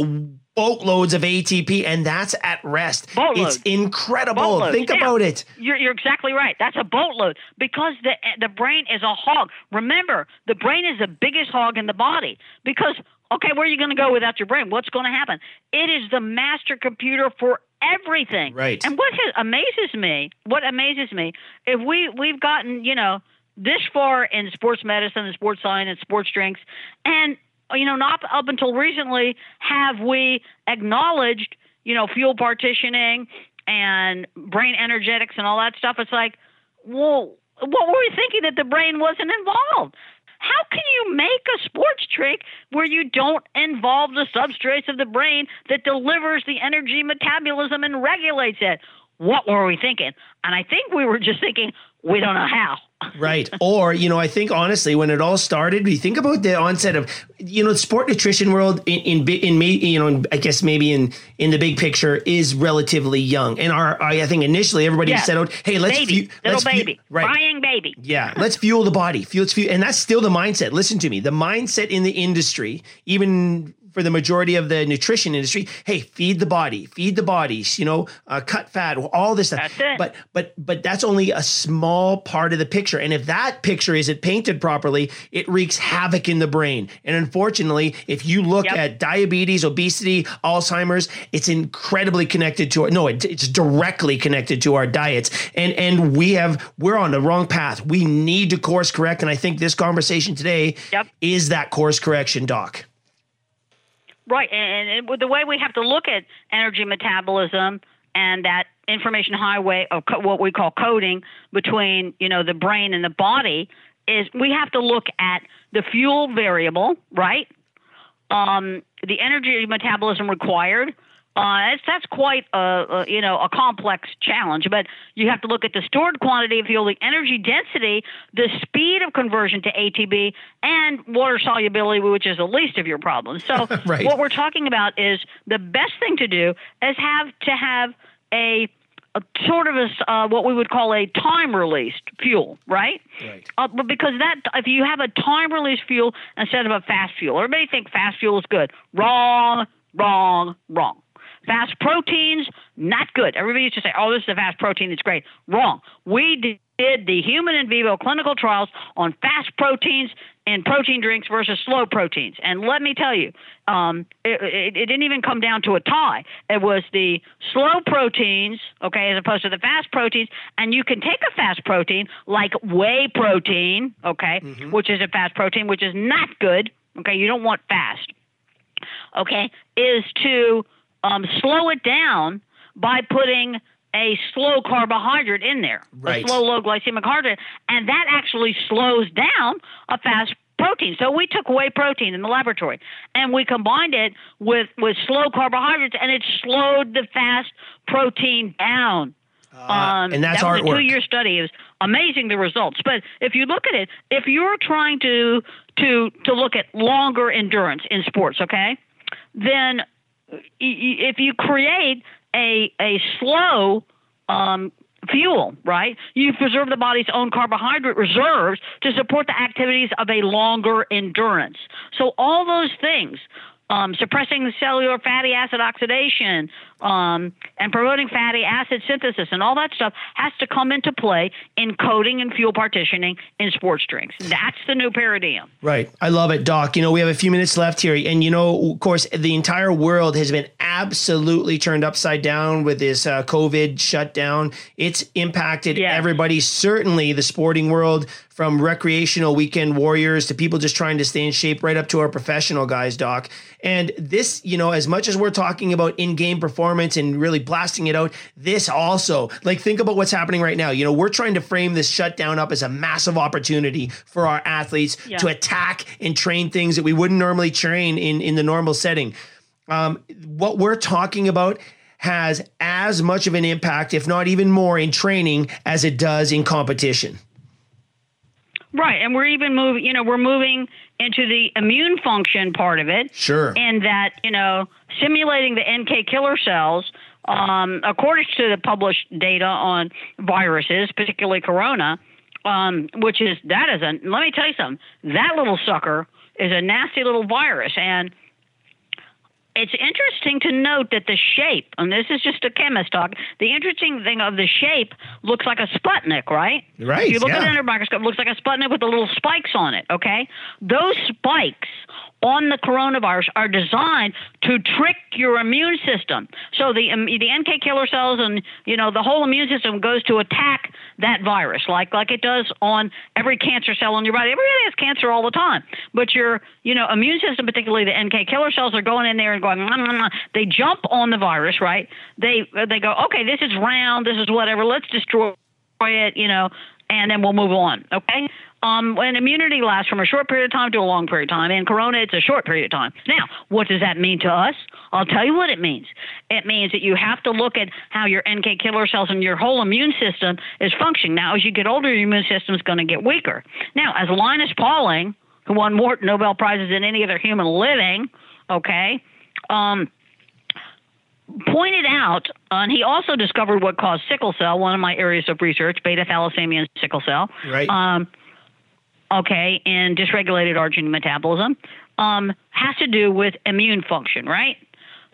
boatloads of ATP, and that's at rest. Boatloads. It's incredible. Boatloads, Think yeah. about it. You're, you're exactly right. That's a boatload because the the brain is a hog. Remember, the brain is the biggest hog in the body. Because okay, where are you going to go without your brain? What's going to happen? It is the master computer for everything. Right. And what has, amazes me, what amazes me, if we we've gotten you know this far in sports medicine and sports science and sports drinks, and you know not up until recently have we acknowledged you know fuel partitioning and brain energetics and all that stuff. It's like, well, what were we thinking that the brain wasn't involved? How can you make a sports drink where you don't involve the substrates of the brain that delivers the energy metabolism and regulates it? What were we thinking? And I think we were just thinking, we don't know how. Right. Or, you know, I think honestly, when it all started, we think about the onset of, you know, the sport nutrition world in, in, in me, you know, in, I guess maybe in, in the big picture is relatively young. And our, I think initially everybody Yeah. Oh, set out, hey, let's, baby, fu- little let's fu- baby, right. crying baby. Yeah, let's fuel the body. Fuel, let's fuel, and that's still the mindset. Listen to me. The mindset in the industry, even for the majority of the nutrition industry, hey, feed the body, feed the bodies. You know, uh, cut fat, all this stuff. That's it. But but but that's only a small part of the picture. And if that picture isn't painted properly, it wreaks havoc in the brain. And unfortunately, if you look Yep. at diabetes, obesity, Alzheimer's, it's incredibly connected to it. no, it, it's directly connected to our diets. And and we have we're on the wrong path. We need to course correct. And I think this conversation today Yep. is that course correction, Doc. Right, and, and the way we have to look at energy metabolism and that information highway of co- what we call coding between you know the brain and the body is we have to look at the fuel variable, right? Um, the energy metabolism required. Uh, that's, that's quite a, a you know a complex challenge, but you have to look at the stored quantity of fuel, the energy density, the speed of conversion to ATP, and water solubility, which is the least of your problems. So Right. what we're talking about is the best thing to do is have to have a, a sort of a uh, what we would call a time released fuel, right? Right. Uh, but because that, if you have a time released fuel instead of a fast fuel, everybody think fast fuel is good. Wrong, wrong, wrong. Proteins, not good. Everybody used to say, "Oh, this is a fast protein; it's great." Wrong. We did the human in vivo clinical trials on fast proteins and protein drinks versus slow proteins, and let me tell you, um, it, it, it didn't even come down to a tie. It was the slow proteins, okay, as opposed to the fast proteins, and you can take a fast protein like whey protein, okay, which is a fast protein, which is not good. Okay, you don't want fast okay, is to um, slow it down by putting a slow carbohydrate in there, Right. a slow low glycemic carbohydrate, and that actually slows down a fast protein. So we took whey protein in the laboratory and we combined it with with slow carbohydrates, and it slowed the fast protein down. Um, and that's that was a two-year study. It was amazing the results. But if you look at it, if you're trying to to to look at longer endurance in sports, okay, then if you create a a slow um, fuel, right? You preserve the body's own carbohydrate reserves to support the activities of a longer endurance. So all those things. Um, suppressing the cellular fatty acid oxidation um, and promoting fatty acid synthesis and all that stuff has to come into play in coding and fuel partitioning in sports drinks. That's the new paradigm. Right. I love it, Doc. You know, we have a few minutes left here. And, you know, of course, the entire world has been absolutely turned upside down with this uh, COVID shutdown. It's impacted Yes. everybody, certainly the sporting world, from recreational weekend warriors to people just trying to stay in shape, right up to our professional guys, Doc. And this, you know, as much as we're talking about in game performance and really blasting it out, this also, like, think about what's happening right now. You know, we're trying to frame this shutdown up as a massive opportunity for our athletes Yeah. to attack and train things that we wouldn't normally train in in the normal setting. Um, what we're talking about has as much of an impact, if not even more, in training as it does in competition. Right, and we're even moving. You know, we're moving into the immune function part of it. Sure. And that you know, simulating the NK killer cells. Um, according to the published data on viruses, particularly corona, um, which is that is a let me tell you something. That little sucker is a nasty little virus, and it's interesting to note that the shape, and this is just a chemist talk, the interesting thing of the shape looks like a Sputnik, right? Right. If you look yeah. at it under a microscope, it looks like a Sputnik with the little spikes on it, okay? Those spikes on the coronavirus are designed to trick your immune system. So the um, the NK killer cells and you know the whole immune system goes to attack that virus like like it does on every cancer cell in your body. Everybody has cancer all the time, but your you know immune system, particularly the NK killer cells, are going in there and going. "Mwah, mwah, mwah." They jump on the virus, right? They they go, okay, this is round, this is whatever. Let's destroy it, you know, and then we'll move on. Okay. Um, when immunity lasts from a short period of time to a long period of time, and corona, it's a short period of time. Now, what does that mean to us? I'll tell you what it means. It means that you have to look at how your NK killer cells and your whole immune system is functioning. Now, as you get older, your immune system is going to get weaker. Now, as Linus Pauling, who won more Nobel Prizes than any other human living, okay, um, pointed out, uh, and he also discovered what caused sickle cell, one of my areas of research, beta thalassemia and sickle cell. Right. Um, okay, and dysregulated arginine metabolism um, has to do with immune function, right?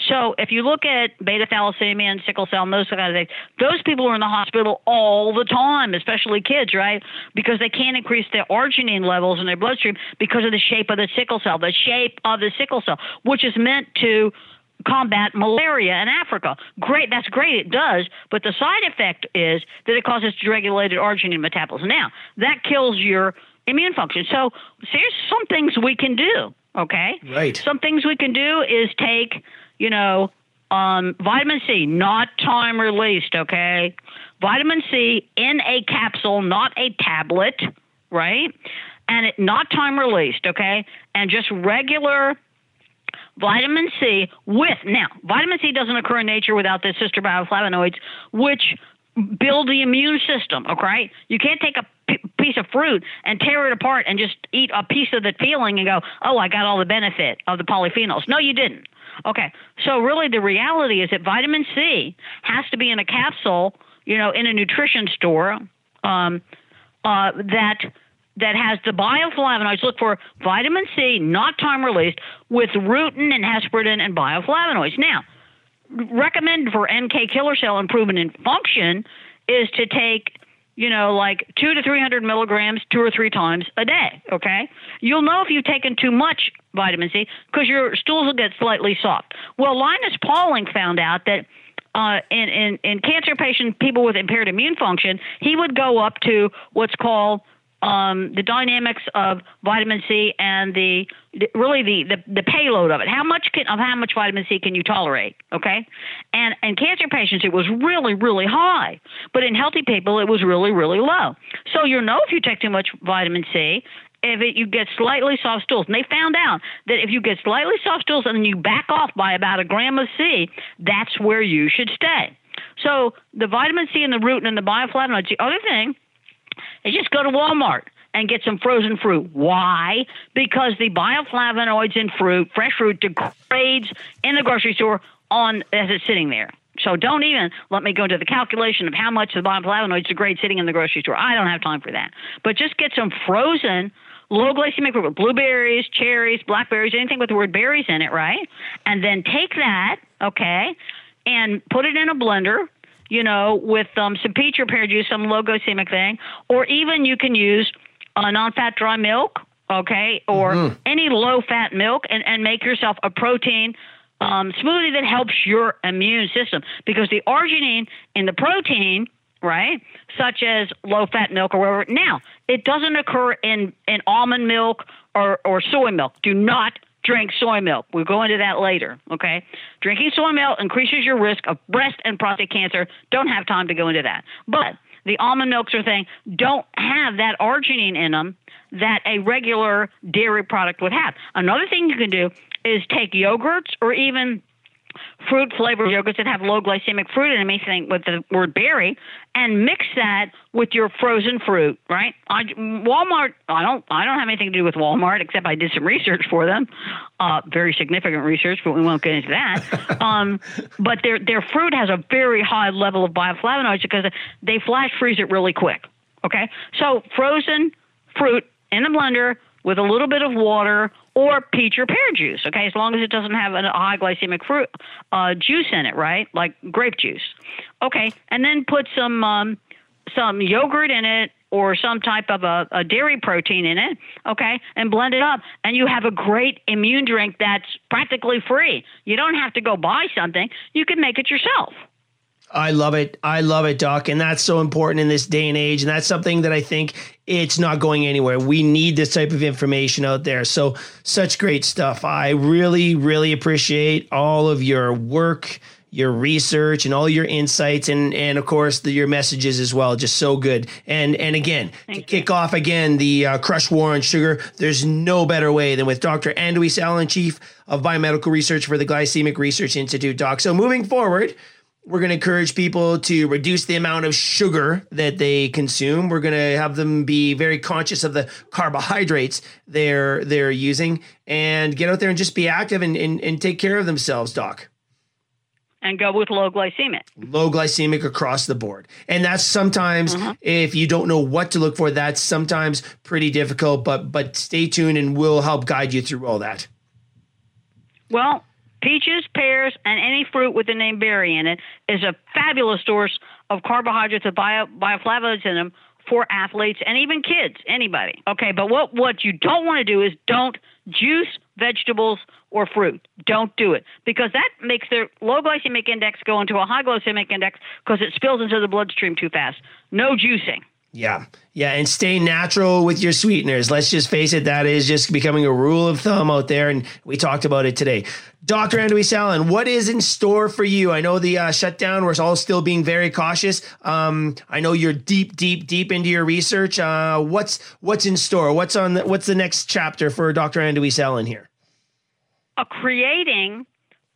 So if you look at beta thalassemia and sickle cell and those kind of things, those people are in the hospital all the time, especially kids, right? Because they can't increase their arginine levels in their bloodstream because of the shape of the sickle cell, the shape of the sickle cell, which is meant to combat malaria in Africa. Great, that's great, it does, but the side effect is that it causes dysregulated arginine metabolism. Now, that kills your immune function. So, here's some things we can do, okay? Right. Some things we can do is take, you know, um, vitamin C, not time released, okay? Vitamin C in a capsule, not a tablet, right? And it not time released, okay? And just regular vitamin C with now vitamin C doesn't occur in nature without the sister bioflavonoids, which build the immune system. Okay, you can't take a piece of fruit and tear it apart and just eat a piece of the peeling and go, oh, I got all the benefit of the polyphenols. No, you didn't. Okay, so really the reality is that vitamin C has to be in a capsule, you know, in a nutrition store um, uh, that that has the bioflavonoids. Look for vitamin C, not time released, with rutin and hesperidin and bioflavonoids. Now, recommended for NK killer cell improvement in function is to take, you know, like two to 300 milligrams two or three times a day. Okay. You'll know if you've taken too much vitamin C because your stools will get slightly soft. Well, Linus Pauling found out that. Uh, in, in, in cancer patients, people with impaired immune function, he would go up to what's called um, the dynamics of vitamin C and the, the really the, the, the payload of it. How much can, of how much vitamin C can you tolerate? Okay, and in cancer patients it was really really high, but in healthy people it was really really low. So you know if you take too much vitamin C. If it, you get slightly soft stools, and they found out that if you get slightly soft stools and you back off by about a gram of C, that's where you should stay. So the vitamin C and the rutin and the bioflavonoids. The other thing is just go to Walmart and get some frozen fruit. Why? Because the bioflavonoids in fruit, fresh fruit, degrades in the grocery store on as it's sitting there. So don't even let me go into the calculation of how much the bioflavonoids degrade sitting in the grocery store. I don't have time for that. But just get some frozen low glycemic fruit, blueberries, cherries, blackberries, anything with the word berries in it, right? And then take that, okay, and put it in a blender you know, with um, some peach or pear juice, some low glycemic thing, or even you can use uh, non-fat dry milk, okay, or Mm-hmm. any low-fat milk, and, and make yourself a protein um, smoothie that helps your immune system because the arginine in the protein, right, such as low-fat milk or whatever. Now, it doesn't occur in in almond milk or or soy milk. Do not drink soy milk. We'll go into that later, okay? Drinking soy milk increases your risk of breast and prostate cancer. Don't have time to go into that. But the almond milks are thing don't have that arginine in them that a regular dairy product would have. Another thing you can do is take yogurts or even fruit flavored yogurts that have low glycemic fruit in them, anything with the word berry, and mix that with your frozen fruit, right? I, Walmart, I don't, I don't have anything to do with Walmart except I did some research for them, uh, very significant research, but we won't get into that. um, but their their fruit has a very high level of bioflavonoids because they flash freeze it really quick. Okay, so frozen fruit in the blender with a little bit of water or peach or pear juice. Okay, as long as it doesn't have a high glycemic fruit uh, juice in it, right? Like grape juice. Okay, and then put some um, some yogurt in it or some type of a, a dairy protein in it. Okay, and blend it up, and you have a great immune drink that's practically free. You don't have to go buy something; you can make it yourself. I love it. I love it, Doc. And that's so important in this day and age. And that's something that I think it's not going anywhere. We need this type of information out there. So, such great stuff. I really, really appreciate all of your work, your research, and all your insights, and and of course the, your messages as well. Just so good. And and again, Thank to you. kick off again the uh, crush war on sugar. There's no better way than with Dr. Ann de Wees Allen, Chief of Biomedical Research for the Glycemic Research Institute, Doc. So moving forward we're going to encourage people to reduce the amount of sugar that they consume. We're going to have them be very conscious of the carbohydrates they're they're using and get out there and just be active and, and, and take care of themselves, Doc. And go with low glycemic. Low glycemic across the board. And that's sometimes mm-hmm. if you don't know what to look for, that's sometimes pretty difficult, but but stay tuned and we'll help guide you through all that. Well, Peaches, pears, and any fruit with the name berry in it is a fabulous source of carbohydrates with bio, bioflavonoids in them for athletes and even kids, anybody. Okay, but what what you don't want to do is don't juice vegetables or fruit. Don't do it because that makes their low glycemic index go into a high glycemic index because it spills into the bloodstream too fast. No juicing. Yeah. Yeah. And stay natural with your sweeteners. Let's just face it, that is just becoming a rule of thumb out there. And we talked about it today. Dr. Ann de Wees Allen, what is in store for you? I know the uh, shutdown, we're all still being very cautious. Um, I know you're deep, deep, deep into your research. Uh, what's what's in store? What's on the, what's the next chapter for Dr. Ann de Wees Allen here? Uh, creating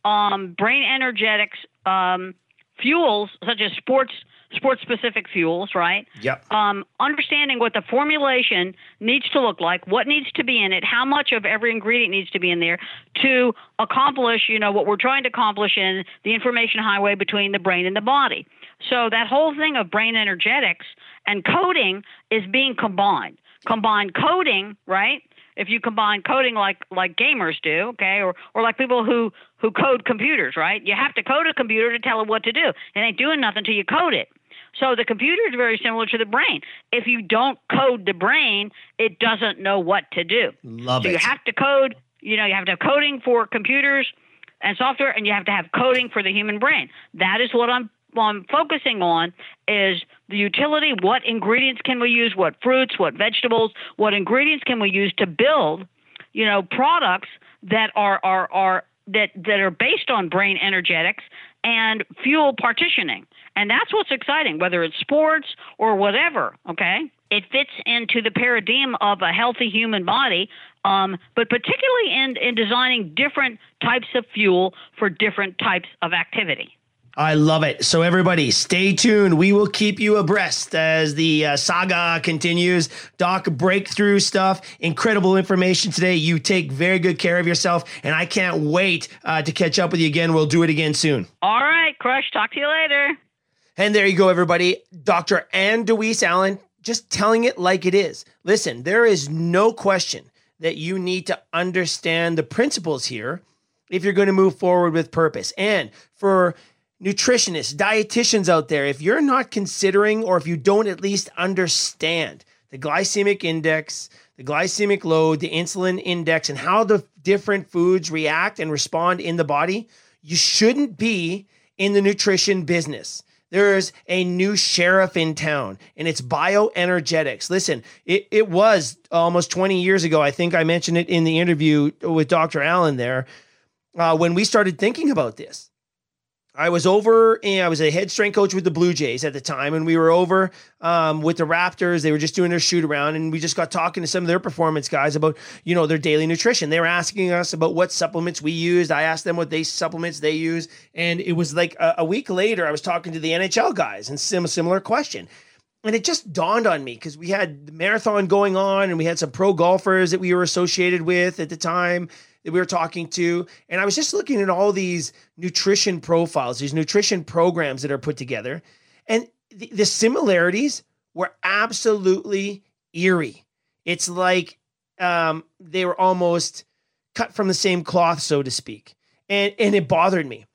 um, brain energetics um, fuels such as sports sports specific fuels, right? Yep. Um, understanding what the formulation needs to look like, what needs to be in it, how much of every ingredient needs to be in there to accomplish, you know, what we're trying to accomplish in the information highway between the brain and the body. So that whole thing of brain energetics and coding is being combined. Combined coding, right? if you combine coding like like gamers do, okay, or or like people who who code computers, right? You have to code a computer to tell it what to do. It ain't doing nothing until you code it. So the computer is very similar to the brain. If you don't code the brain, it doesn't know what to do. Love so it. you have to code, you know, you have to have coding for computers and software and you have to have coding for the human brain. That is what I'm I'm focusing on is the utility. What ingredients can we use? What fruits? What vegetables? What ingredients can we use to build, you know, products that are are are that that are based on brain energetics and fuel partitioning. And that's what's exciting, whether it's sports or whatever, okay? It fits into the paradigm of a healthy human body, um, but particularly in, in designing different types of fuel for different types of activity. I love it. So, everybody, stay tuned. We will keep you abreast as the uh, saga continues. Doc, breakthrough stuff, incredible information today. You take very good care of yourself, and I can't wait uh, to catch up with you again. We'll do it again soon. All right, Crush. Talk to you later. And there you go, everybody. Dr. Ann de Wees Allen, just telling it like it is. Listen, there is no question that you need to understand the principles here if you're going to move forward with purpose. And for nutritionists, dietitians out there, if you're not considering or if you don't at least understand the glycemic index, the glycemic load, the insulin index, and how the different foods react and respond in the body, you shouldn't be in the nutrition business. There's a new sheriff in town and it's bioenergetics. Listen, it, it was almost 20 years ago. I think I mentioned it in the interview with Dr. Allen there uh, when we started thinking about this I was over and I was a head strength coach with the Blue Jays at the time, and we were over um, with the Raptors. They were just doing their shoot around, and we just got talking to some of their performance guys about you know their daily nutrition. They were asking us about what supplements we used. I asked them what they supplements they use, and it was like a, a week later I was talking to the NHL guys and sim similar question. And it just dawned on me because we had the marathon going on and we had some pro golfers that we were associated with at the time that we were talking to. And I was just looking at all these nutrition profiles, these nutrition programs that are put together. And the, the similarities were absolutely eerie. It's like um, they were almost cut from the same cloth, so to speak. And, and it bothered me.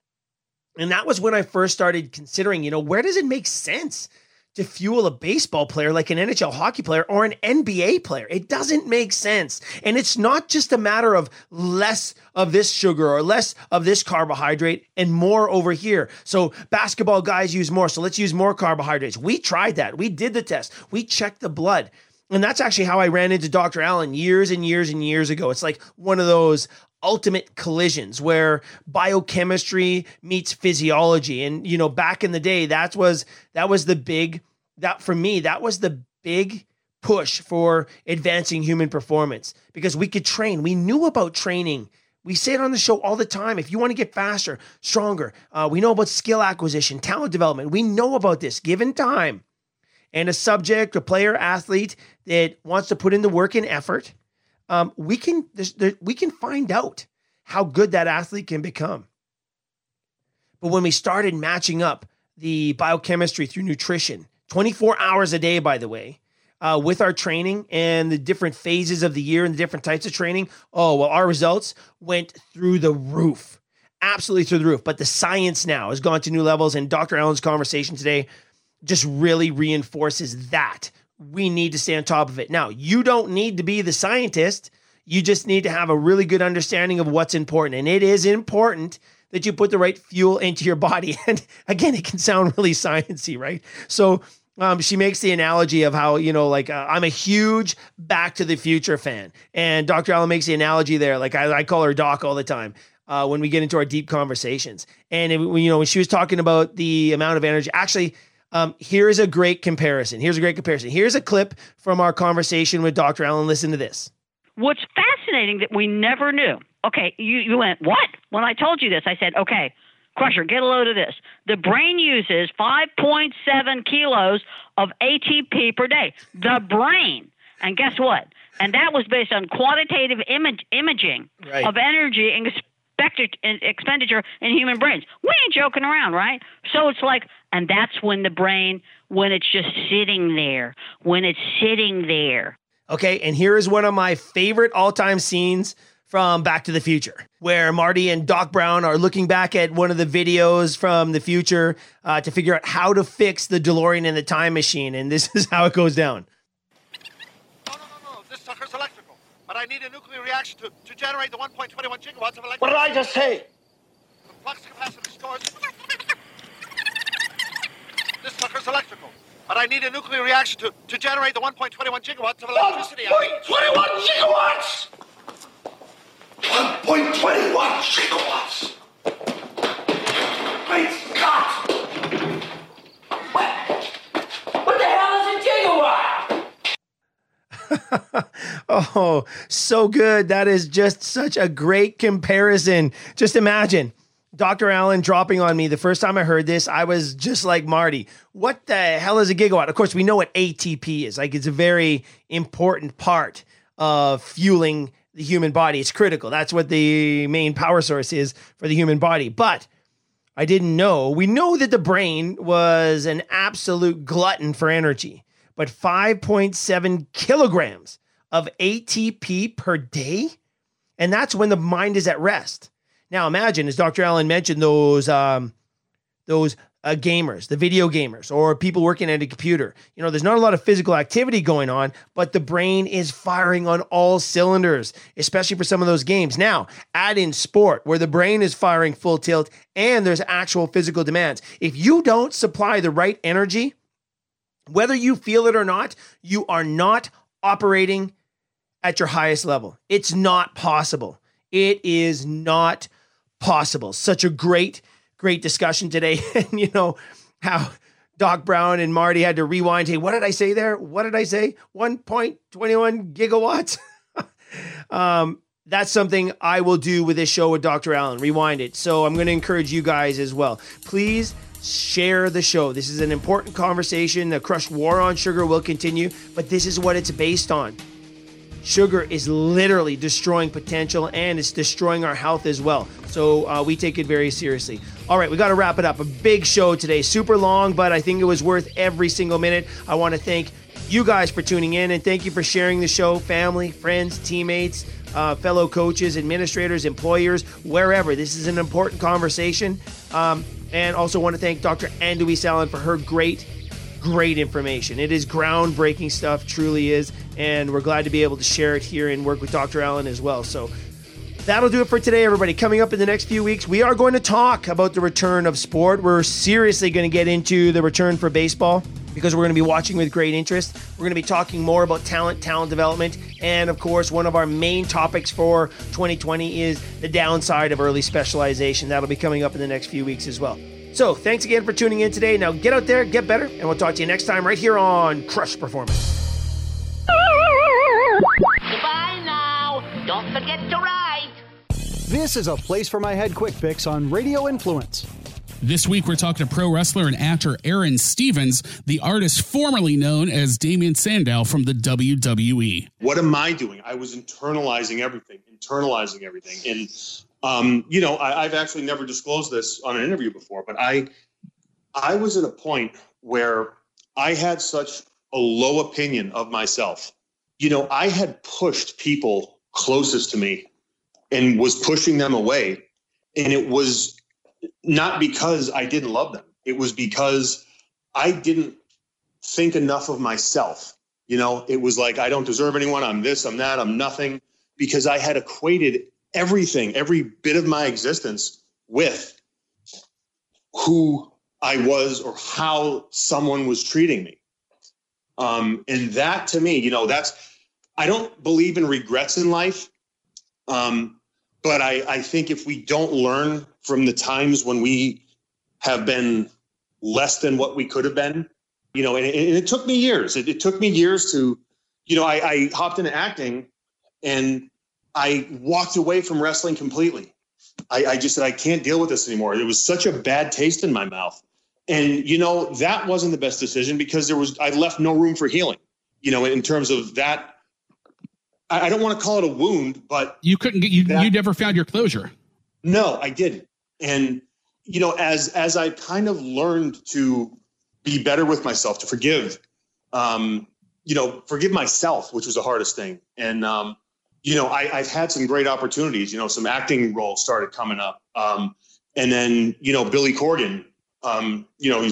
And that was when I first started considering, you know, where does it make sense to fuel a baseball player like an NHL hockey player or an NBA player. It doesn't make sense. And it's not just a matter of less of this sugar or less of this carbohydrate and more over here. So basketball guys use more. So let's use more carbohydrates. We tried that. We did the test. We checked the blood. And that's actually how I ran into Dr. Allen years and years and years ago. It's like one of those ultimate collisions where biochemistry meets physiology. And you know back in the day that was that was the big that for me that was the big push for advancing human performance because we could train. We knew about training. We say it on the show all the time. If you want to get faster stronger uh, we know about skill acquisition talent development. We know about this given time. And a subject a player athlete that wants to put in the work and effort um, we can there, we can find out how good that athlete can become. But when we started matching up the biochemistry through nutrition, 24 hours a day, by the way, uh, with our training and the different phases of the year and the different types of training, oh, well, our results went through the roof. Absolutely through the roof. But the science now has gone to new levels. And Dr. Allen's conversation today just really reinforces that we need to stay on top of it. Now, you don't need to be the scientist. You just need to have a really good understanding of what's important. And it is important that you put the right fuel into your body. And again, it can sound really sciencey, right? So um, she makes the analogy of how, you know, like uh, I'm a huge Back to the Future fan. And Dr. Allen makes the analogy there. Like I, I call her Doc all the time. Uh, when we get into our deep conversations, and it, you know, when she was talking about the amount of energy, actually, um, here's a great comparison. Here's a great comparison. Here's a clip from our conversation with Dr. Allen. Listen to this. What's fascinating that we never knew. Okay, you, you went, what? When I told you this, I said, okay, Crusher, get a load of this. The brain uses 5.7 kilos of ATP per day. The brain. And guess what? And that was based on quantitative image, imaging right. of energy and expenditure in human brains. We ain't joking around, right? So it's like, and that's when the brain, when it's just sitting there, when it's sitting there. Okay, and here is one of my favorite all time scenes from Back to the Future, where Marty and Doc Brown are looking back at one of the videos from the future uh, to figure out how to fix the DeLorean in the time machine. And this is how it goes down. No, no, no, no. This sucker's electrical. But I need a nuclear reaction to, to generate the 1.21 gigawatts of electricity. What did I just say? The flux capacitor stores. this sucker's electrical. But I need a nuclear reaction to, to generate the 1.21 gigawatts of electricity. 1.21 gigawatts! 1.21 gigawatts! Great Scott! What? What the hell is a gigawatt? oh, so good. That is just such a great comparison. Just imagine Dr. Allen dropping on me the first time I heard this, I was just like Marty. What the hell is a gigawatt? Of course, we know what ATP is. Like it's a very important part of fueling the human body. It's critical. That's what the main power source is for the human body. But I didn't know. We know that the brain was an absolute glutton for energy, but 5.7 kilograms of ATP per day. And that's when the mind is at rest. Now imagine, as Dr. Allen mentioned, those um, those uh, gamers, the video gamers, or people working at a computer. You know, there's not a lot of physical activity going on, but the brain is firing on all cylinders, especially for some of those games. Now, add in sport where the brain is firing full tilt and there's actual physical demands. If you don't supply the right energy, whether you feel it or not, you are not operating at your highest level. It's not possible. It is not possible. Such a great great discussion today. and you know how Doc Brown and Marty had to rewind. Hey, what did I say there? What did I say? 1.21 gigawatts. um, that's something I will do with this show with Dr. Allen. Rewind it. So I'm going to encourage you guys as well. Please share the show. This is an important conversation. The Crush War on Sugar will continue, but this is what it's based on. Sugar is literally destroying potential and it's destroying our health as well. So uh, we take it very seriously. All right, we got to wrap it up. A big show today, super long, but I think it was worth every single minute. I want to thank you guys for tuning in and thank you for sharing the show, family, friends, teammates, uh, fellow coaches, administrators, employers, wherever. This is an important conversation. Um, and also want to thank Dr. Ann de Wees Allen for her great, great information. It is groundbreaking stuff, truly is. And we're glad to be able to share it here and work with Dr. Allen as well. So that'll do it for today, everybody. Coming up in the next few weeks, we are going to talk about the return of sport. We're seriously going to get into the return for baseball because we're going to be watching with great interest. We're going to be talking more about talent, talent development, and of course, one of our main topics for 2020 is the downside of early specialization. That'll be coming up in the next few weeks as well. So, thanks again for tuning in today. Now, get out there, get better, and we'll talk to you next time right here on Crush Performance. Goodbye now. Don't forget to ride. This is a place for my head quick fix on Radio Influence. This week, we're talking to pro wrestler and actor Aaron Stevens, the artist formerly known as Damien Sandow from the WWE. What am I doing? I was internalizing everything, internalizing everything. And, um, you know, I, I've actually never disclosed this on an interview before, but I, I was at a point where I had such a low opinion of myself. You know, I had pushed people closest to me and was pushing them away. And it was not because I didn't love them. It was because I didn't think enough of myself. You know, it was like, I don't deserve anyone. I'm this, I'm that, I'm nothing. Because I had equated everything, every bit of my existence with who I was or how someone was treating me. Um, and that to me, you know, that's, I don't believe in regrets in life. Um, but I, I think if we don't learn from the times when we have been less than what we could have been, you know, and, and it took me years. It, it, took me years to, you know, I, I hopped into acting and I walked away from wrestling completely. I, I just said, I can't deal with this anymore. It was such a bad taste in my mouth. And, you know, that wasn't the best decision because there was, I left no room for healing, you know, in terms of that I don't want to call it a wound, but you couldn't get you. That, you never found your closure. No, I didn't. And you know, as as I kind of learned to be better with myself, to forgive, um, you know, forgive myself, which was the hardest thing. And um, you know, I, I've had some great opportunities. You know, some acting roles started coming up, um, and then you know, Billy Corgan, um, you know,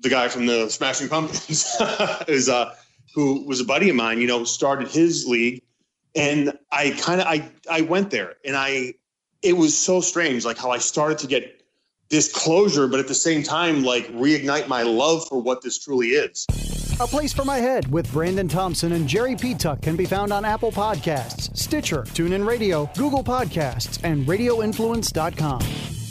the guy from the Smashing Pumpkins, is uh, who was a buddy of mine. You know, started his league and I kind of I I went there and I it was so strange like how I started to get this closure but at the same time like reignite my love for what this truly is. A Place for My Head with Brandon Thompson and Jerry Petuck can be found on Apple Podcasts, Stitcher, TuneIn Radio, Google Podcasts, and RadioInfluence.com.